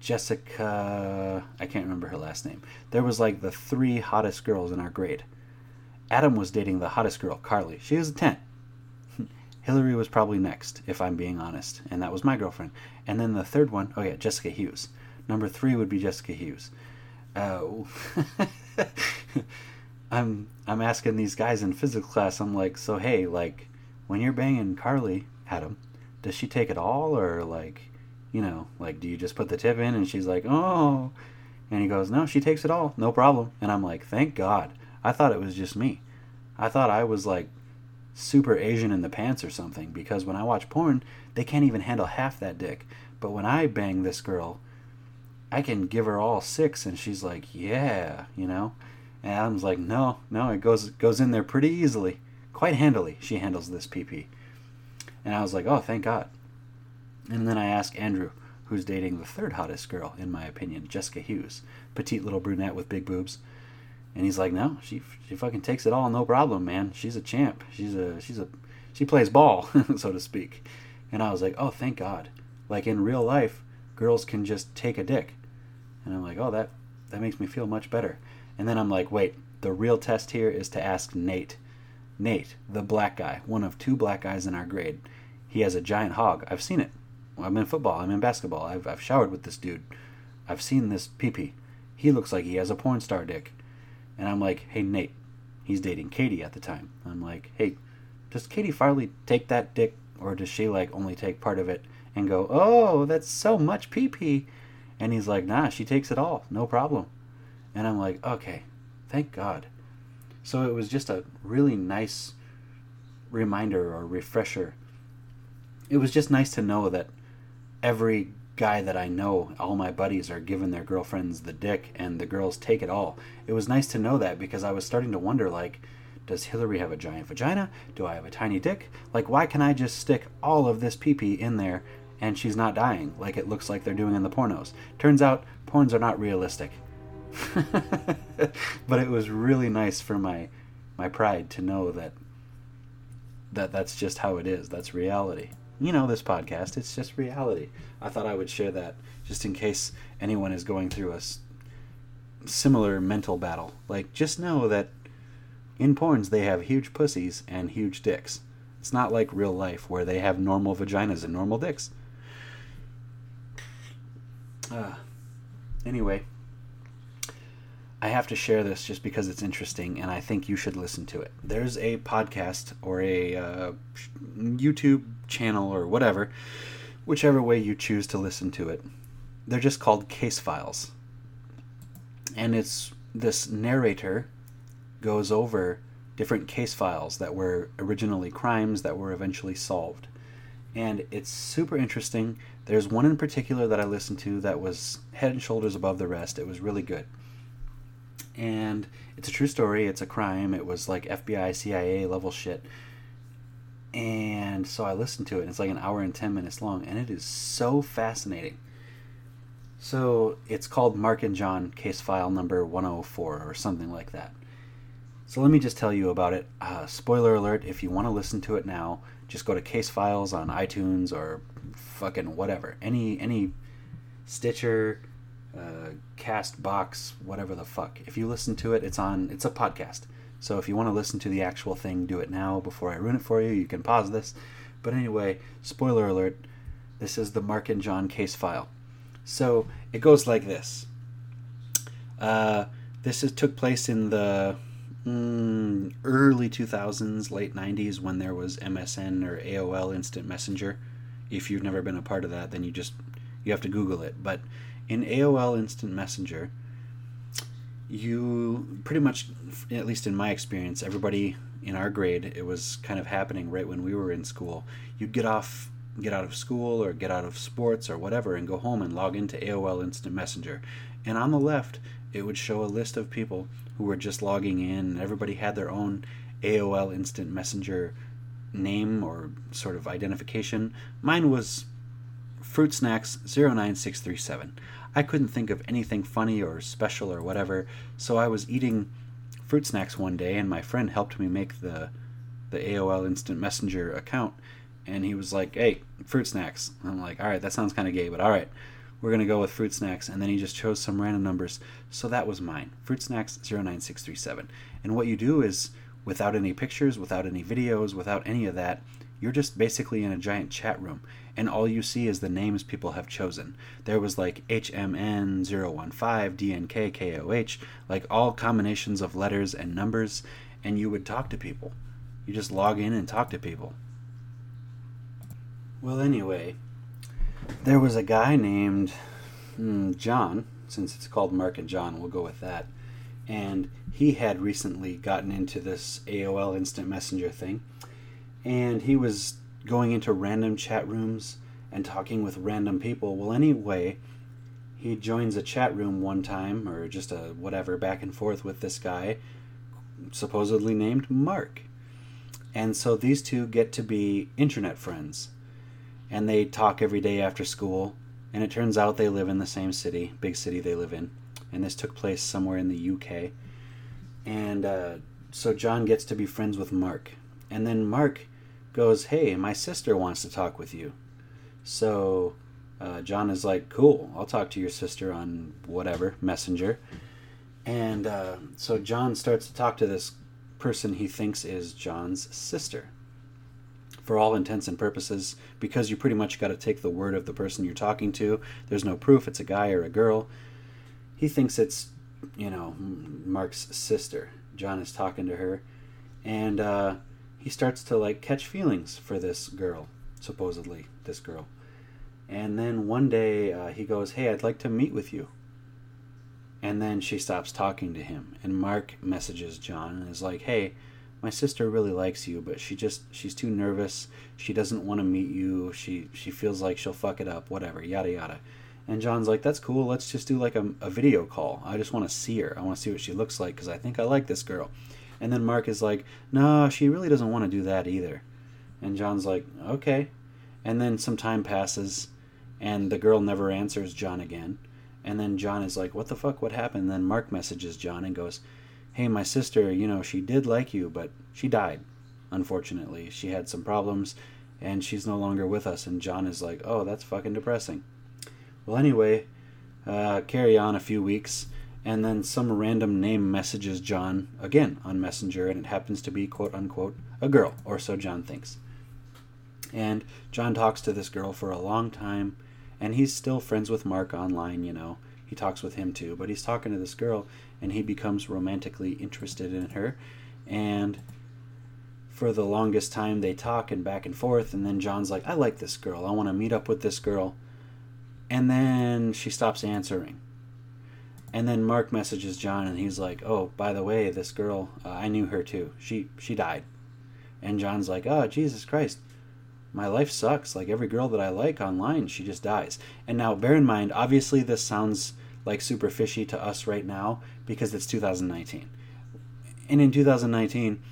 Jessica. I can't remember her last name. There was like the three hottest girls in our grade. Adam was dating the hottest girl, Carly. She was a 10. Hillary was probably next, if I'm being honest, and that was my girlfriend. And then the third one, oh yeah, Jessica Hughes. Number three would be Jessica Hughes. Oh. I'm I'm asking these guys in physics class. I'm like, so hey, like, when you're banging Carly, Adam, does she take it all, or like, you know, like, do you just put the tip in and she's like, oh, and he goes, no, she takes it all, no problem. And I'm like, thank God. I thought it was just me. I thought I was like super Asian in the pants or something because when I watch porn, they can't even handle half that dick. But when I bang this girl, I can give her all six, and she's like, yeah, you know. And Adam's like, no, no, it goes goes in there pretty easily, quite handily. She handles this PP. And I was like, oh, thank God. And then I ask Andrew, who's dating the third hottest girl, in my opinion, Jessica Hughes, petite little brunette with big boobs. And he's like, no, she she fucking takes it all, no problem, man. She's a champ. She's a she's a she plays ball, so to speak. And I was like, oh, thank God. Like in real life, girls can just take a dick. And I'm like, oh, that that makes me feel much better. And then I'm like, wait, the real test here is to ask Nate. Nate, the black guy, one of two black guys in our grade. He has a giant hog. I've seen it. I'm in football. I'm in basketball. I've, I've showered with this dude. I've seen this peepee. He looks like he has a porn star dick. And I'm like, hey, Nate. He's dating Katie at the time. I'm like, hey, does Katie Farley take that dick, or does she like only take part of it and go, oh, that's so much peepee? And he's like, nah, she takes it all. No problem. And I'm like, okay, thank God. So it was just a really nice reminder or refresher. It was just nice to know that every guy that I know, all my buddies are giving their girlfriends the dick and the girls take it all. It was nice to know that because I was starting to wonder like, does Hillary have a giant vagina? Do I have a tiny dick? Like, why can I just stick all of this pee pee in there and she's not dying like it looks like they're doing in the pornos? Turns out, porns are not realistic. but it was really nice for my my pride to know that that that's just how it is. That's reality. You know, this podcast, it's just reality. I thought I would share that just in case anyone is going through a similar mental battle. Like, just know that in porns they have huge pussies and huge dicks. It's not like real life where they have normal vaginas and normal dicks. Uh, anyway, I have to share this just because it's interesting and I think you should listen to it. There's a podcast or a uh, YouTube channel or whatever, whichever way you choose to listen to it. They're just called case files. And it's this narrator goes over different case files that were originally crimes that were eventually solved. And it's super interesting. There's one in particular that I listened to that was head and shoulders above the rest. It was really good and it's a true story. It's a crime. It was like FBI, CIA level shit. And so I listened to it. It's like an hour and 10 minutes long, and it is so fascinating. So it's called Mark and John case file number 104 or something like that. So let me just tell you about it. Uh, spoiler alert if you want to listen to it now, just go to case files on iTunes or fucking whatever. Any, any Stitcher, uh, Castbox, whatever the fuck. If you listen to it, it's on, it's a podcast. So if you want to listen to the actual thing, do it now before I ruin it for you. You can pause this. But anyway, spoiler alert this is the Mark and John case file. So it goes like this. Uh, this is, took place in the mm, early 2000s, late 90s, when there was MSN or AOL Instant Messenger. If you've never been a part of that, then you just you have to Google it. But in AOL Instant Messenger, you pretty much, at least in my experience, everybody in our grade, it was kind of happening right when we were in school. You'd get off, get out of school or get out of sports or whatever, and go home and log into AOL Instant Messenger. And on the left, it would show a list of people who were just logging in, everybody had their own AOL Instant Messenger name or sort of identification. Mine was Fruit Snacks 09637. I couldn't think of anything funny or special or whatever, so I was eating fruit snacks one day and my friend helped me make the the AOL Instant Messenger account and he was like, "Hey, fruit snacks." I'm like, "All right, that sounds kind of gay, but all right. We're to go with fruit snacks." And then he just chose some random numbers. So that was mine. Fruit snacks 09637. And what you do is without any pictures, without any videos, without any of that, you're just basically in a giant chat room and all you see is the names people have chosen. There was like HMN015, DNK, KOH, like all combinations of letters and numbers, and you would talk to people. You just log in and talk to people. Well, anyway, there was a guy named hmm, John, since it's called Mark and John, we'll go with that. And he had recently gotten into this AOL Instant Messenger thing. And he was going into random chat rooms and talking with random people. Well, anyway, he joins a chat room one time, or just a whatever, back and forth with this guy, supposedly named Mark. And so these two get to be internet friends. And they talk every day after school. And it turns out they live in the same city, big city they live in. And this took place somewhere in the UK. And uh, so John gets to be friends with Mark. And then Mark goes, Hey, my sister wants to talk with you. So uh, John is like, Cool, I'll talk to your sister on whatever, Messenger. And uh, so John starts to talk to this person he thinks is John's sister. For all intents and purposes, because you pretty much got to take the word of the person you're talking to, there's no proof it's a guy or a girl. He thinks it's, you know, Mark's sister. John is talking to her. And uh, he starts to like catch feelings for this girl, supposedly this girl. And then one day uh, he goes, "Hey, I'd like to meet with you." And then she stops talking to him, and Mark messages John and is like, "Hey, my sister really likes you, but she just she's too nervous. She doesn't want to meet you. She she feels like she'll fuck it up. Whatever, yada yada." And John's like, "That's cool. Let's just do like a, a video call. I just want to see her. I want to see what she looks like because I think I like this girl." And then Mark is like, no, she really doesn't want to do that either. And John's like, okay. And then some time passes, and the girl never answers John again. And then John is like, what the fuck? What happened? And then Mark messages John and goes, hey, my sister, you know, she did like you, but she died, unfortunately. She had some problems, and she's no longer with us. And John is like, oh, that's fucking depressing. Well, anyway, uh, carry on a few weeks and then some random name messages John again on Messenger, and it happens to be quote unquote a girl, or so John thinks. And John talks to this girl for a long time, and he's still friends with Mark online, you know. He talks with him too, but he's talking to this girl, and he becomes romantically interested in her. And for the longest time, they talk and back and forth, and then John's like, I like this girl. I want to meet up with this girl. And then she stops answering and then Mark messages John, and he's like, "Oh, by the way, this girl, uh, I knew her too. She she died." And John's like, "Oh, Jesus Christ, my life sucks. Like every girl that I like online, she just dies." And now, bear in mind, obviously, this sounds like super fishy to us right now because it's 2019, and in 2019,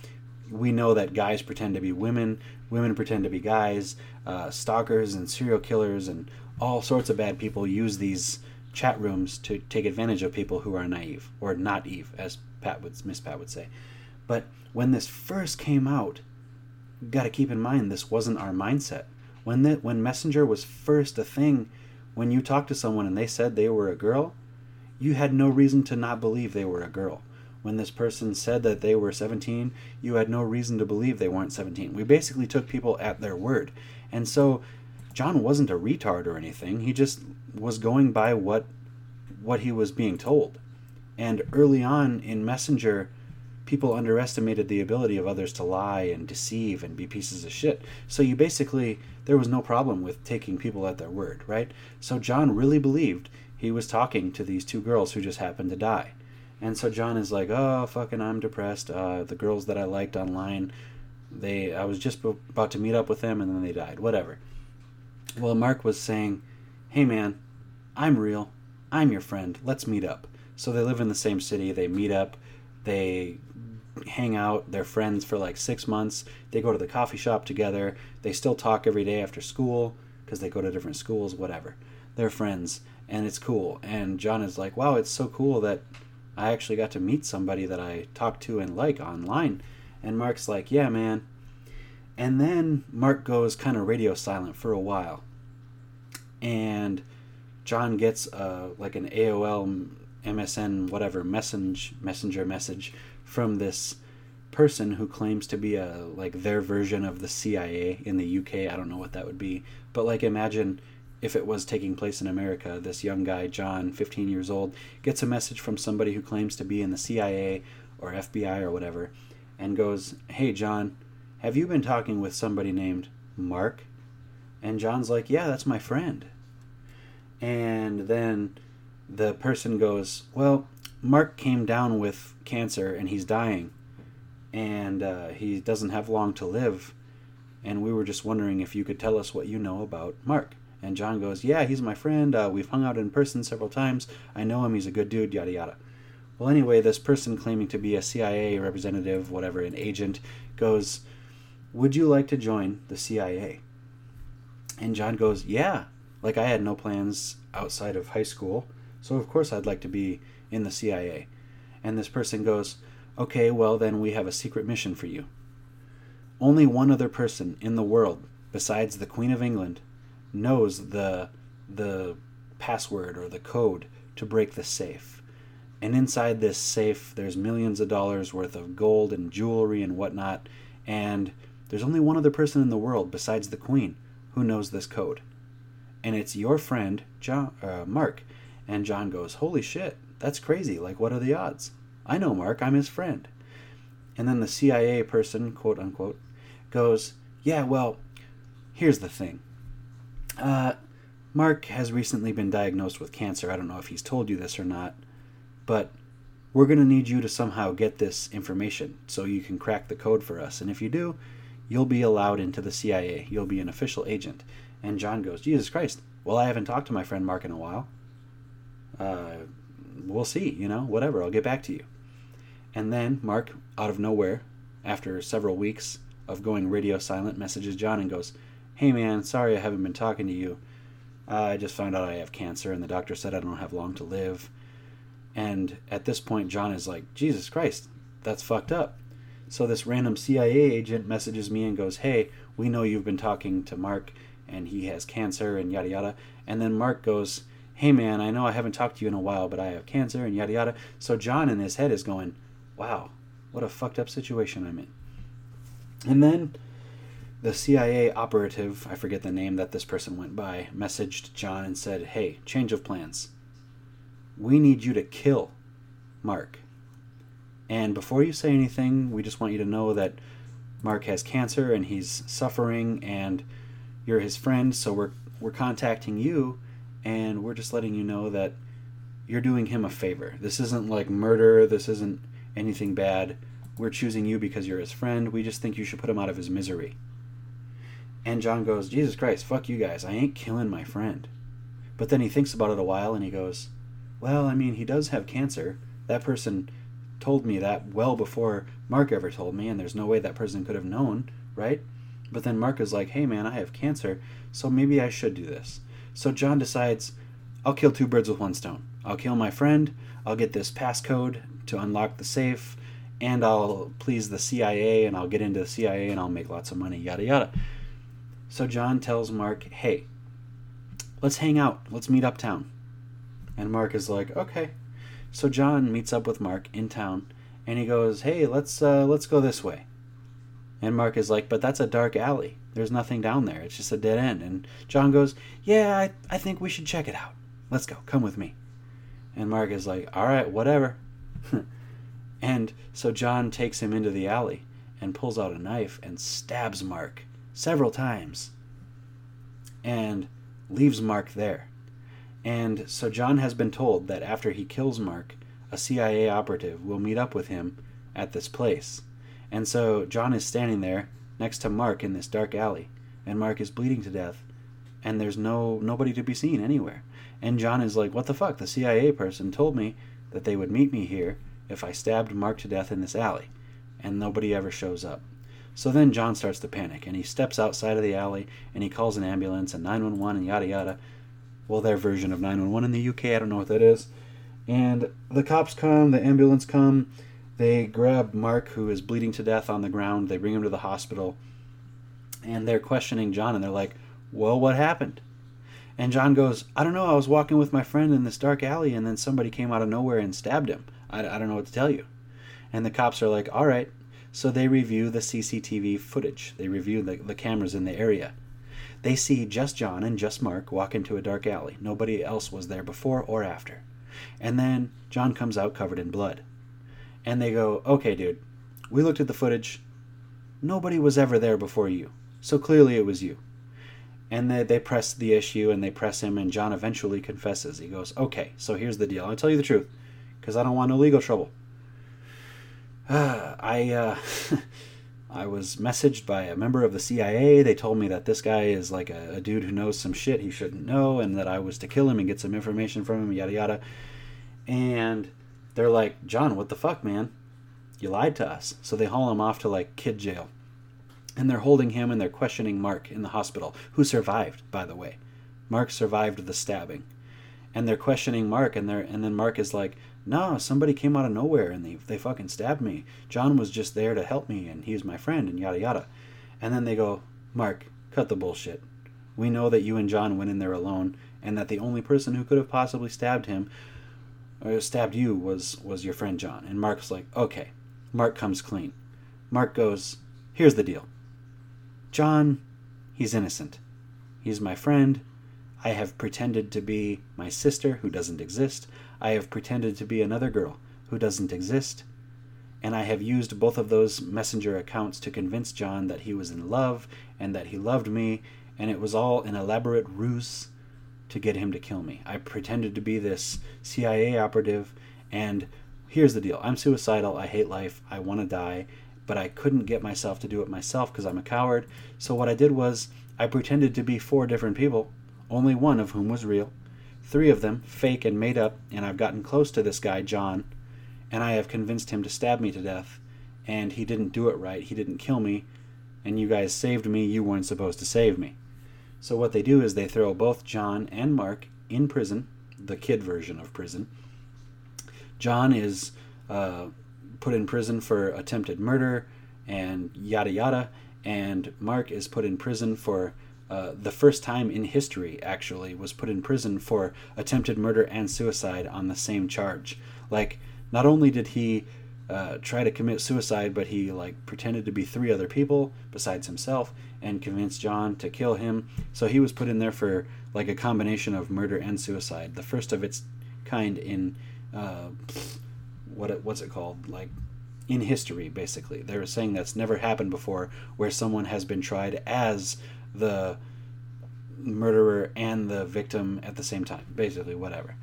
we know that guys pretend to be women, women pretend to be guys, uh, stalkers and serial killers and all sorts of bad people use these chat rooms to take advantage of people who are naive or not Eve, as Pat would Miss Pat would say. But when this first came out, got to keep in mind this wasn't our mindset. When that when Messenger was first a thing, when you talked to someone and they said they were a girl, you had no reason to not believe they were a girl. When this person said that they were 17, you had no reason to believe they weren't 17. We basically took people at their word. And so John wasn't a retard or anything. He just was going by what what he was being told. And early on in Messenger, people underestimated the ability of others to lie and deceive and be pieces of shit. So you basically there was no problem with taking people at their word, right? So John really believed he was talking to these two girls who just happened to die. And so John is like, "Oh, fucking I'm depressed. Uh, the girls that I liked online, they I was just b- about to meet up with them and then they died. Whatever." Well, Mark was saying, "Hey man, I'm real. I'm your friend. Let's meet up." So they live in the same city. They meet up. They hang out. They're friends for like six months. They go to the coffee shop together. They still talk every day after school because they go to different schools, whatever. They're friends and it's cool. And John is like, wow, it's so cool that I actually got to meet somebody that I talk to and like online. And Mark's like, yeah, man. And then Mark goes kind of radio silent for a while. And John gets uh, like an AOL, MSN, whatever, message, messenger message from this person who claims to be a like their version of the CIA in the UK. I don't know what that would be, but like imagine if it was taking place in America, this young guy, John, 15 years old, gets a message from somebody who claims to be in the CIA or FBI or whatever and goes, "Hey John, have you been talking with somebody named Mark?" And John's like, "Yeah, that's my friend." And then the person goes, Well, Mark came down with cancer and he's dying. And uh, he doesn't have long to live. And we were just wondering if you could tell us what you know about Mark. And John goes, Yeah, he's my friend. Uh, we've hung out in person several times. I know him. He's a good dude, yada yada. Well, anyway, this person claiming to be a CIA representative, whatever, an agent, goes, Would you like to join the CIA? And John goes, Yeah. Like, I had no plans outside of high school, so of course I'd like to be in the CIA. And this person goes, Okay, well, then we have a secret mission for you. Only one other person in the world, besides the Queen of England, knows the, the password or the code to break the safe. And inside this safe, there's millions of dollars worth of gold and jewelry and whatnot. And there's only one other person in the world, besides the Queen, who knows this code and it's your friend John uh, Mark. And John goes, "Holy shit, that's crazy! Like, what are the odds? I know Mark. I'm his friend." And then the CIA person, quote unquote, goes, "Yeah, well, here's the thing. Uh, Mark has recently been diagnosed with cancer. I don't know if he's told you this or not, but." We're going to need you to somehow get this information so you can crack the code for us. And if you do, you'll be allowed into the CIA. You'll be an official agent. And John goes, Jesus Christ. Well, I haven't talked to my friend Mark in a while. Uh, we'll see, you know, whatever. I'll get back to you. And then Mark, out of nowhere, after several weeks of going radio silent, messages John and goes, Hey man, sorry I haven't been talking to you. Uh, I just found out I have cancer, and the doctor said I don't have long to live. And at this point, John is like, Jesus Christ, that's fucked up. So this random CIA agent messages me and goes, Hey, we know you've been talking to Mark and he has cancer and yada yada. And then Mark goes, Hey man, I know I haven't talked to you in a while, but I have cancer and yada yada. So John in his head is going, Wow, what a fucked up situation I'm in. And then the CIA operative, I forget the name that this person went by, messaged John and said, Hey, change of plans. We need you to kill Mark. And before you say anything, we just want you to know that Mark has cancer and he's suffering and you're his friend, so we're we're contacting you, and we're just letting you know that you're doing him a favor. This isn't like murder. This isn't anything bad. We're choosing you because you're his friend. We just think you should put him out of his misery. And John goes, Jesus Christ, fuck you guys. I ain't killing my friend. But then he thinks about it a while and he goes, Well, I mean, he does have cancer. That person told me that well before Mark ever told me, and there's no way that person could have known, right? But then Mark is like, hey man, I have cancer, so maybe I should do this. So John decides, I'll kill two birds with one stone. I'll kill my friend, I'll get this passcode to unlock the safe, and I'll please the CIA, and I'll get into the CIA, and I'll make lots of money, yada yada. So John tells Mark, hey, let's hang out, let's meet uptown. And Mark is like, okay. So John meets up with Mark in town, and he goes, hey, let's uh, let's go this way. And Mark is like, but that's a dark alley. There's nothing down there. It's just a dead end. And John goes, yeah, I, I think we should check it out. Let's go. Come with me. And Mark is like, all right, whatever. and so John takes him into the alley and pulls out a knife and stabs Mark several times and leaves Mark there. And so John has been told that after he kills Mark, a CIA operative will meet up with him at this place. And so John is standing there next to Mark in this dark alley, and Mark is bleeding to death, and there's no nobody to be seen anywhere. And John is like, "What the fuck? The CIA person told me that they would meet me here if I stabbed Mark to death in this alley, and nobody ever shows up." So then John starts to panic, and he steps outside of the alley, and he calls an ambulance and 911 and yada yada. Well, their version of 911 in the UK, I don't know what that is. And the cops come, the ambulance come, they grab Mark, who is bleeding to death on the ground. They bring him to the hospital. And they're questioning John, and they're like, Well, what happened? And John goes, I don't know. I was walking with my friend in this dark alley, and then somebody came out of nowhere and stabbed him. I, I don't know what to tell you. And the cops are like, All right. So they review the CCTV footage, they review the, the cameras in the area. They see just John and just Mark walk into a dark alley. Nobody else was there before or after. And then John comes out covered in blood and they go, okay, dude, we looked at the footage. Nobody was ever there before you. So clearly it was you. And they, they press the issue and they press him, and John eventually confesses. He goes, okay, so here's the deal. I'll tell you the truth because I don't want no legal trouble. Uh, I, uh, I was messaged by a member of the CIA. They told me that this guy is like a, a, dude who knows some shit he shouldn't know, and that I was to kill him and get some information from him, yada yada. And they're like, John, what the fuck, man? You lied to us. So they haul him off to like kid jail. And they're holding him and they're questioning Mark in the hospital, who survived, by the way. Mark survived the stabbing. And they're questioning Mark and they're and then Mark is like, No, somebody came out of nowhere and they they fucking stabbed me. John was just there to help me and he's my friend and yada yada. And then they go, Mark, cut the bullshit. We know that you and John went in there alone and that the only person who could have possibly stabbed him or stabbed you was was your friend John. And Mark's like, okay. Mark comes clean. Mark goes, here's the deal. John, he's innocent. He's my friend. I have pretended to be my sister who doesn't exist. I have pretended to be another girl who doesn't exist. And I have used both of those messenger accounts to convince John that he was in love and that he loved me, and it was all an elaborate ruse to get him to kill me. I pretended to be this CIA operative, and here's the deal I'm suicidal. I hate life. I want to die, but I couldn't get myself to do it myself because I'm a coward. So what I did was I pretended to be four different people, only one of whom was real. Three of them fake and made up, and I've gotten close to this guy, John, and I have convinced him to stab me to death. And he didn't do it right. He didn't kill me. And you guys saved me. You weren't supposed to save me. So what they do is they throw both John and Mark in prison, the kid version of prison. John is uh, put in prison for attempted murder and yada yada, and Mark is put in prison for uh, the first time in history, actually, was put in prison for attempted murder and suicide on the same charge. Like, not only did he uh, try to commit suicide, but he like pretended to be three other people besides himself and convinced John to kill him. So he was put in there for like a combination of murder and suicide, the first of its kind in uh, what it, what's it called like in history basically. They were saying that's never happened before where someone has been tried as the murderer and the victim at the same time, basically whatever.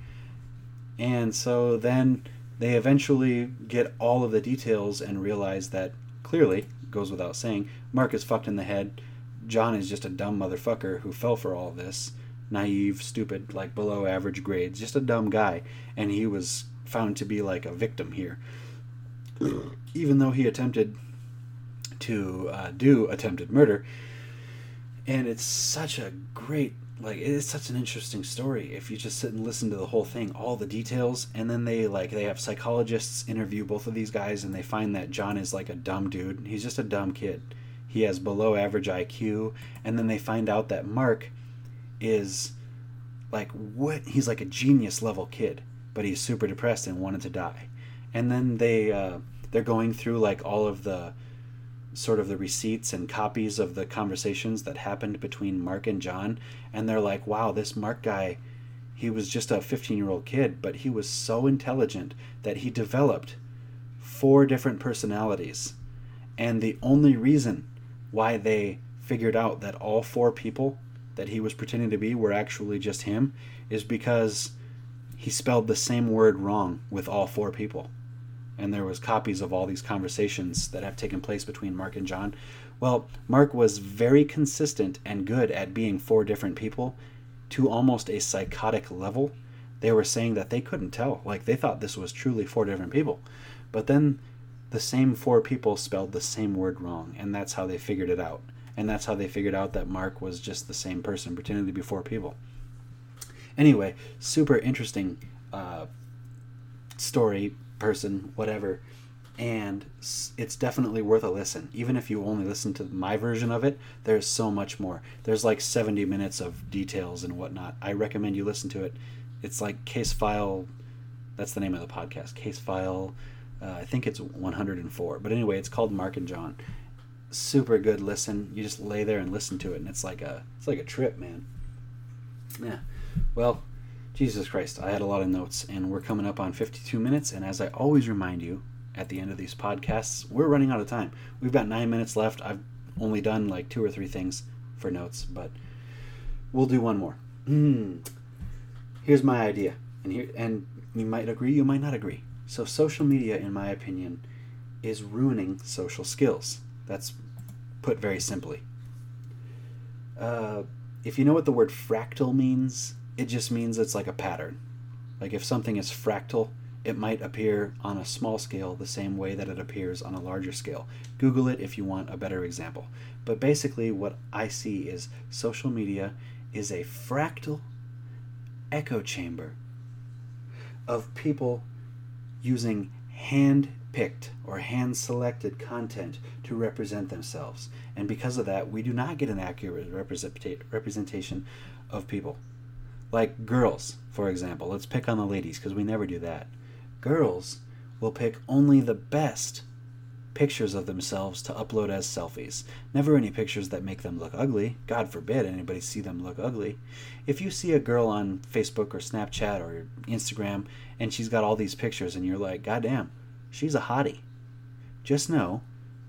And so then they eventually get all of the details and realize that clearly goes without saying Mark is fucked in the head John is just a dumb motherfucker who fell for all this. Naive, stupid, like below average grades, just a dumb guy. And he was found to be like a victim here. even though he attempted to uh, do attempted murder. And it's such a great, like, it is such an interesting story. If you just sit and listen to the whole thing, all the details, and then they, like, they have psychologists interview both of these guys, and they find that John is, like, a dumb dude. He's just a dumb kid. He has below average IQ, and then they find out that Mark is, like, what? He's like a genius level kid, but he's super depressed and wanted to die. And then they, uh, they're going through, like, all of the, sort of the receipts and copies of the conversations that happened between Mark and John, and they're like, wow, this Mark guy, he was just a 15 year old kid, but he was so intelligent that he developed four different personalities. And the only reason why they figured out that all four people that he was pretending to be were actually just him is because he spelled the same word wrong with all four people and there was copies of all these conversations that have taken place between Mark and John. Well, Mark was very consistent and good at being four different people to almost a psychotic level. They were saying that they couldn't tell. Like they thought this was truly four different people. But then the same four people spelled the same word wrong, and that's how they figured it out. And that's how they figured out that Mark was just the same person, pretending to be four people. Anyway, super interesting uh, story person, whatever. And it's definitely worth a listen. Even if you only listen to my version of it, there's so much more. There's like 70 minutes of details and whatnot. I recommend you listen to it. It's like Case File, that's the name of the podcast. Case File, uh, I think it's 104. But anyway, it's called Mark and John. Super good listen. You just lay there and listen to it, and it's like a it's like a trip, man. Yeah. Well, Jesus Christ, I had a lot of notes, and we're coming up on 52 minutes. And as I always remind you at the end of these podcasts, we're running out of time. We've got nine minutes left. I've only done like two or three things for notes, but we'll do one more. Mm. Here's my idea, and here, and you might agree, you might not agree. So, social media, in my opinion, is ruining social skills. That's put very simply. Uh, if you know what the word fractal means, it just means it's like a pattern. Like if something is fractal, it might appear on a small scale the same way that it appears on a larger scale. Google it if you want a better example. But basically, what I see is social media is a fractal echo chamber of people using hand picked or hand selected content to represent themselves. And because of that, we do not get an accurate representation of people. Like girls, for example. Let's pick on the ladies because we never do that. Girls will pick only the best pictures of themselves to upload as selfies. Never any pictures that make them look ugly. God forbid anybody see them look ugly. If you see a girl on Facebook or Snapchat or Instagram and she's got all these pictures and you're like, God damn, she's a hottie. Just know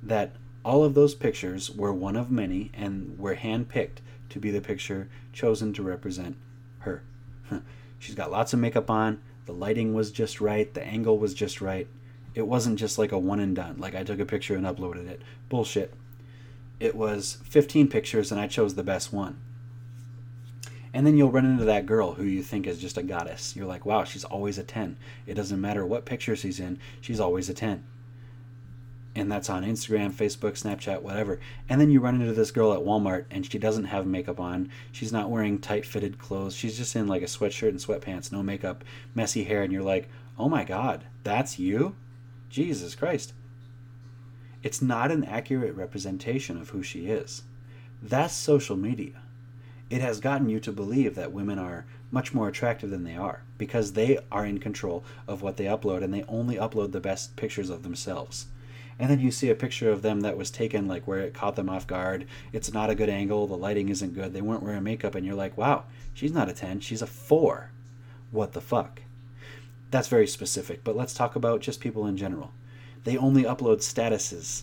that all of those pictures were one of many and were handpicked to be the picture chosen to represent her. She's got lots of makeup on. The lighting was just right. The angle was just right. It wasn't just like a one and done, like I took a picture and uploaded it. Bullshit. It was 15 pictures and I chose the best one. And then you'll run into that girl who you think is just a goddess. You're like, wow, she's always a 10. It doesn't matter what picture she's in, she's always a 10 and that's on Instagram, Facebook, Snapchat, whatever. And then you run into this girl at Walmart and she doesn't have makeup on. She's not wearing tight fitted clothes. She's just in like a sweatshirt and sweatpants, no makeup, messy hair. And you're like, oh my God, that's you? Jesus Christ. It's not an accurate representation of who she is. That's social media. It has gotten you to believe that women are much more attractive than they are because they are in control of what they upload and they only upload the best pictures of themselves. And then you see a picture of them that was taken like where it caught them off guard. It's not a good angle. The lighting isn't good. They weren't wearing makeup. And you're like wow she's not a 10 she's a 4 what the fuck that's very specific but let's talk about just people in general. They only upload statuses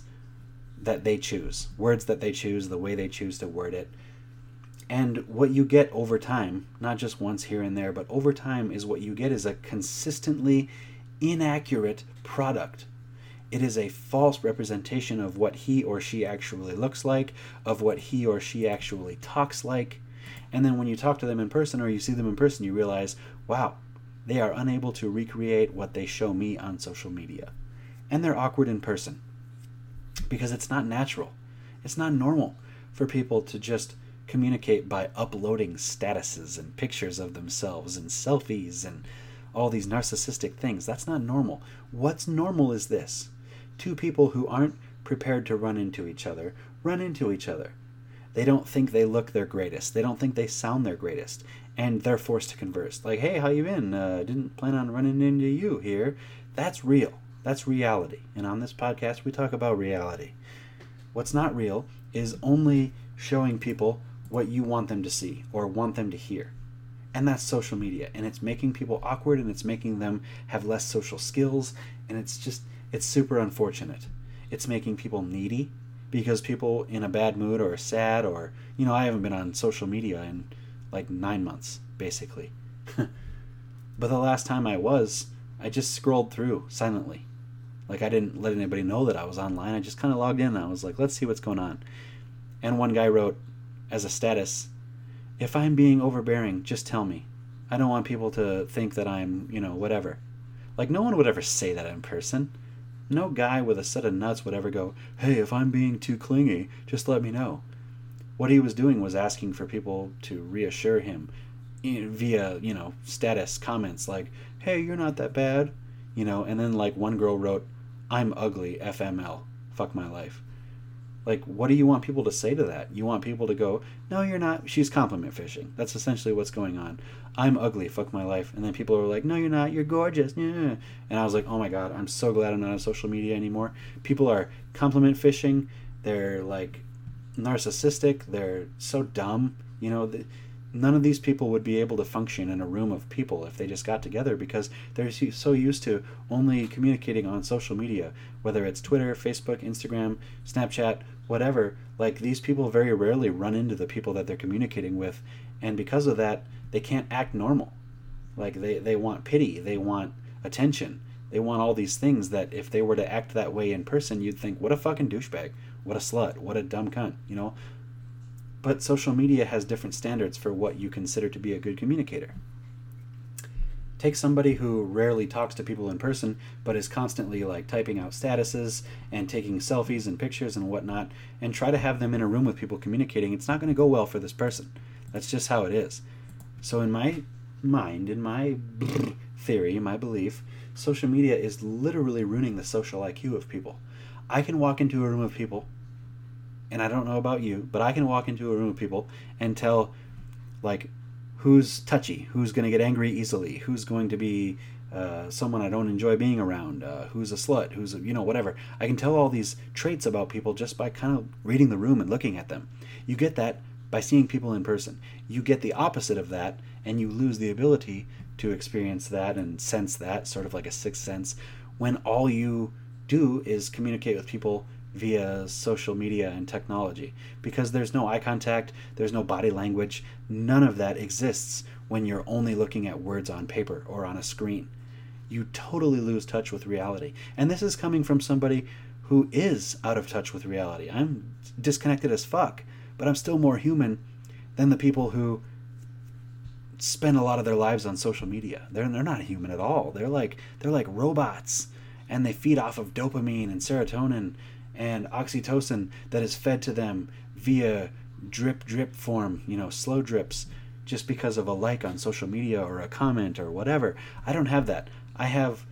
that they choose words that they choose the way they choose to word it. And what you get over time not just once here and there but over time is what you get is a consistently inaccurate product. It is a false representation of what he or she actually looks like, of what he or she actually talks like. And then when you talk to them in person or you see them in person, you realize, wow, they are unable to recreate what they show me on social media. and they're awkward in person because it's not natural. It's not normal for people to just communicate by uploading statuses and pictures of themselves and selfies and all these narcissistic things. That's not normal. What's normal is this two people who aren't prepared to run into each other run into each other. They don't think they look their greatest. They don't think they sound their greatest, and they're forced to converse. Like, "Hey, how you been? Uh, didn't plan on running into you here." That's real. That's reality. And on this podcast, we talk about reality. What's not real is only showing people what you want them to see or want them to hear. And that's social media. And it's making people awkward and it's making them have less social skills. And it's just, it's super unfortunate. It's making people needy because people in a bad mood or sad or, you know, I haven't been on social media in like nine months, basically. but the last time I was, I just scrolled through silently. Like I didn't let anybody know that I was online. I just kind of logged in. I was like, let's see what's going on. And one guy wrote as a status, if I'm being overbearing, just tell me. I don't want people to think that I'm, you know, whatever. Like no one would ever say that in person. No guy with a set of nuts would ever go, hey, if I'm being too clingy, just let me know. What he was doing was asking for people to reassure him eh, via, you know, status comments like, hey, you're not that bad, you know, and then like one girl wrote, I'm ugly, FML, fuck my life. Like, what do you want people to say to that? You want people to go, no, you're not. She's compliment fishing. That's essentially what's going on. I'm ugly, fuck my life. And then people are like, no, you're not. You're gorgeous. Yeah. And I was like, oh my God, I'm so glad I'm not on social media anymore. People are compliment fishing. They're like narcissistic. They're so dumb. You know, the, none of these people would be able to function in a room of people if they just got together because they're so used to only communicating on social media, whether it's Twitter, Facebook, Instagram, Snapchat, whatever. Like these people very rarely run into the people that they're communicating with, and because of that, they can't act normal. Like they, they want pity, they want attention, they want all these things that if they were to act that way in person, you'd think, what a fucking douchebag, what a slut, what a dumb cunt, you know? But social media has different standards for what you consider to be a good communicator. Take somebody who rarely talks to people in person, but is constantly like typing out statuses and taking selfies and pictures and whatnot, and try to have them in a room with people communicating. It's not going to go well for this person. That's just how it is. So, in my mind, in my theory, my belief, social media is literally ruining the social IQ of people. I can walk into a room of people and I don't know about you, but I can walk into a room of people and tell, like, who's touchy, who's going to get angry easily, who's going to be uh, someone I don't enjoy being around, uh, who's a slut, who's, a, you know, whatever. I can tell all these traits about people just by kind of reading the room and looking at them. You get that by seeing people in person. You get the opposite of that, and you lose the ability to experience that and sense that, sort of like a sixth sense, when all you do is communicate with people via social media and technology because there's no eye contact, there's no body language, none of that exists when you're only looking at words on paper or on a screen. You totally lose touch with reality. And this is coming from somebody who is out of touch with reality. I'm disconnected as fuck, but I'm still more human than the people who spend a lot of their lives on social media. They're, they're not human at all. They're like they're like robots and they feed off of dopamine and serotonin and oxytocin that is fed to them via drip drip form, you know, slow drips just because of a like on social media or a comment or whatever. I don't have that. I have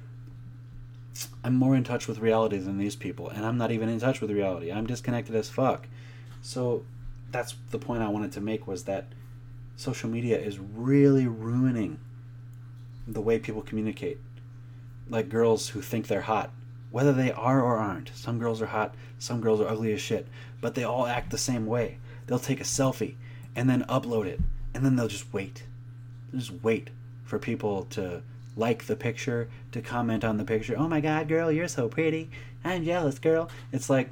I'm more in touch with reality than these people and I'm not even in touch with reality. I'm disconnected as fuck. So that's the point I wanted to make was that social media is really ruining the way people communicate. Like girls who think they're hot whether they are or aren't. Some girls are hot, some girls are ugly as shit, but they all act the same way. They'll take a selfie and then upload it, and then they'll just wait. They'll just wait for people to like the picture, to comment on the picture. Oh my god, girl, you're so pretty. I'm jealous, girl. It's like,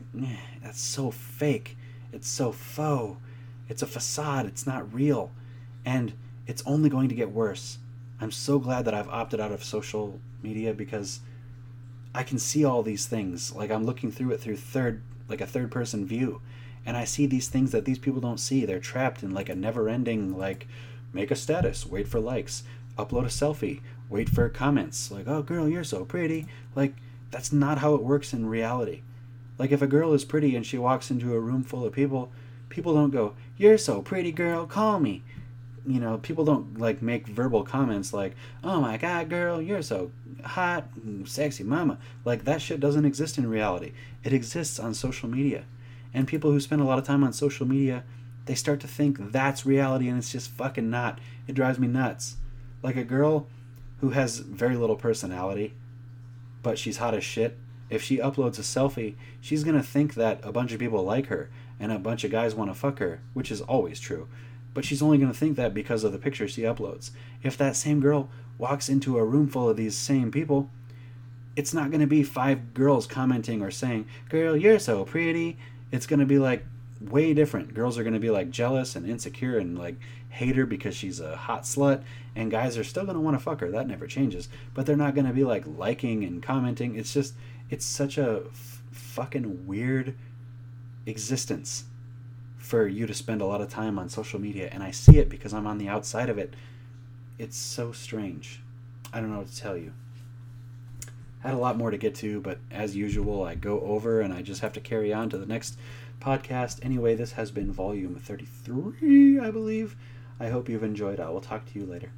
that's so fake. It's so faux. It's a facade. It's not real. And it's only going to get worse. I'm so glad that I've opted out of social media because I can see all these things. Like I'm looking through it through third, like a third person view, and I see these things that these people don't see. They're trapped in like a never ending, like, make a status, wait for likes, upload a selfie, wait for comments. Like, oh girl, you're so pretty. Like, That's not how it works in reality. Like if a girl is pretty and she walks into a room full of people, people don't go, "You're so pretty, girl, call me." You know, people don't like make verbal comments like, "Oh my god, girl, you're so hot, sexy mama." Like that shit doesn't exist in reality. It exists on social media. And people who spend a lot of time on social media, they start to think that's reality and it's just fucking not. It drives me nuts. Like a girl who has very little personality, but she's hot as shit if she uploads a selfie, she's going to think that a bunch of people like her and a bunch of guys want to fuck her, which is always true. But she's only going to think that because of the pictures she uploads. If that same girl walks into a room full of these same people, it's not going to be five girls commenting or saying, Girl, you're so pretty. It's going to be like way different. Girls are going to be like jealous and insecure and like hate her because she's a hot slut, and guys are still going to want to fuck her. That never changes. But they're not going to be like liking and commenting. It's just it's such a f- fucking weird existence for you to spend a lot of time on social media and I see it because I'm on the outside of it. It's so strange. I don't know what to tell you. I had a lot more to get to, but as usual, I go over and I just have to carry on to the next podcast. Anyway, this has been volume 33, I believe. I hope you've enjoyed. I will talk to you later.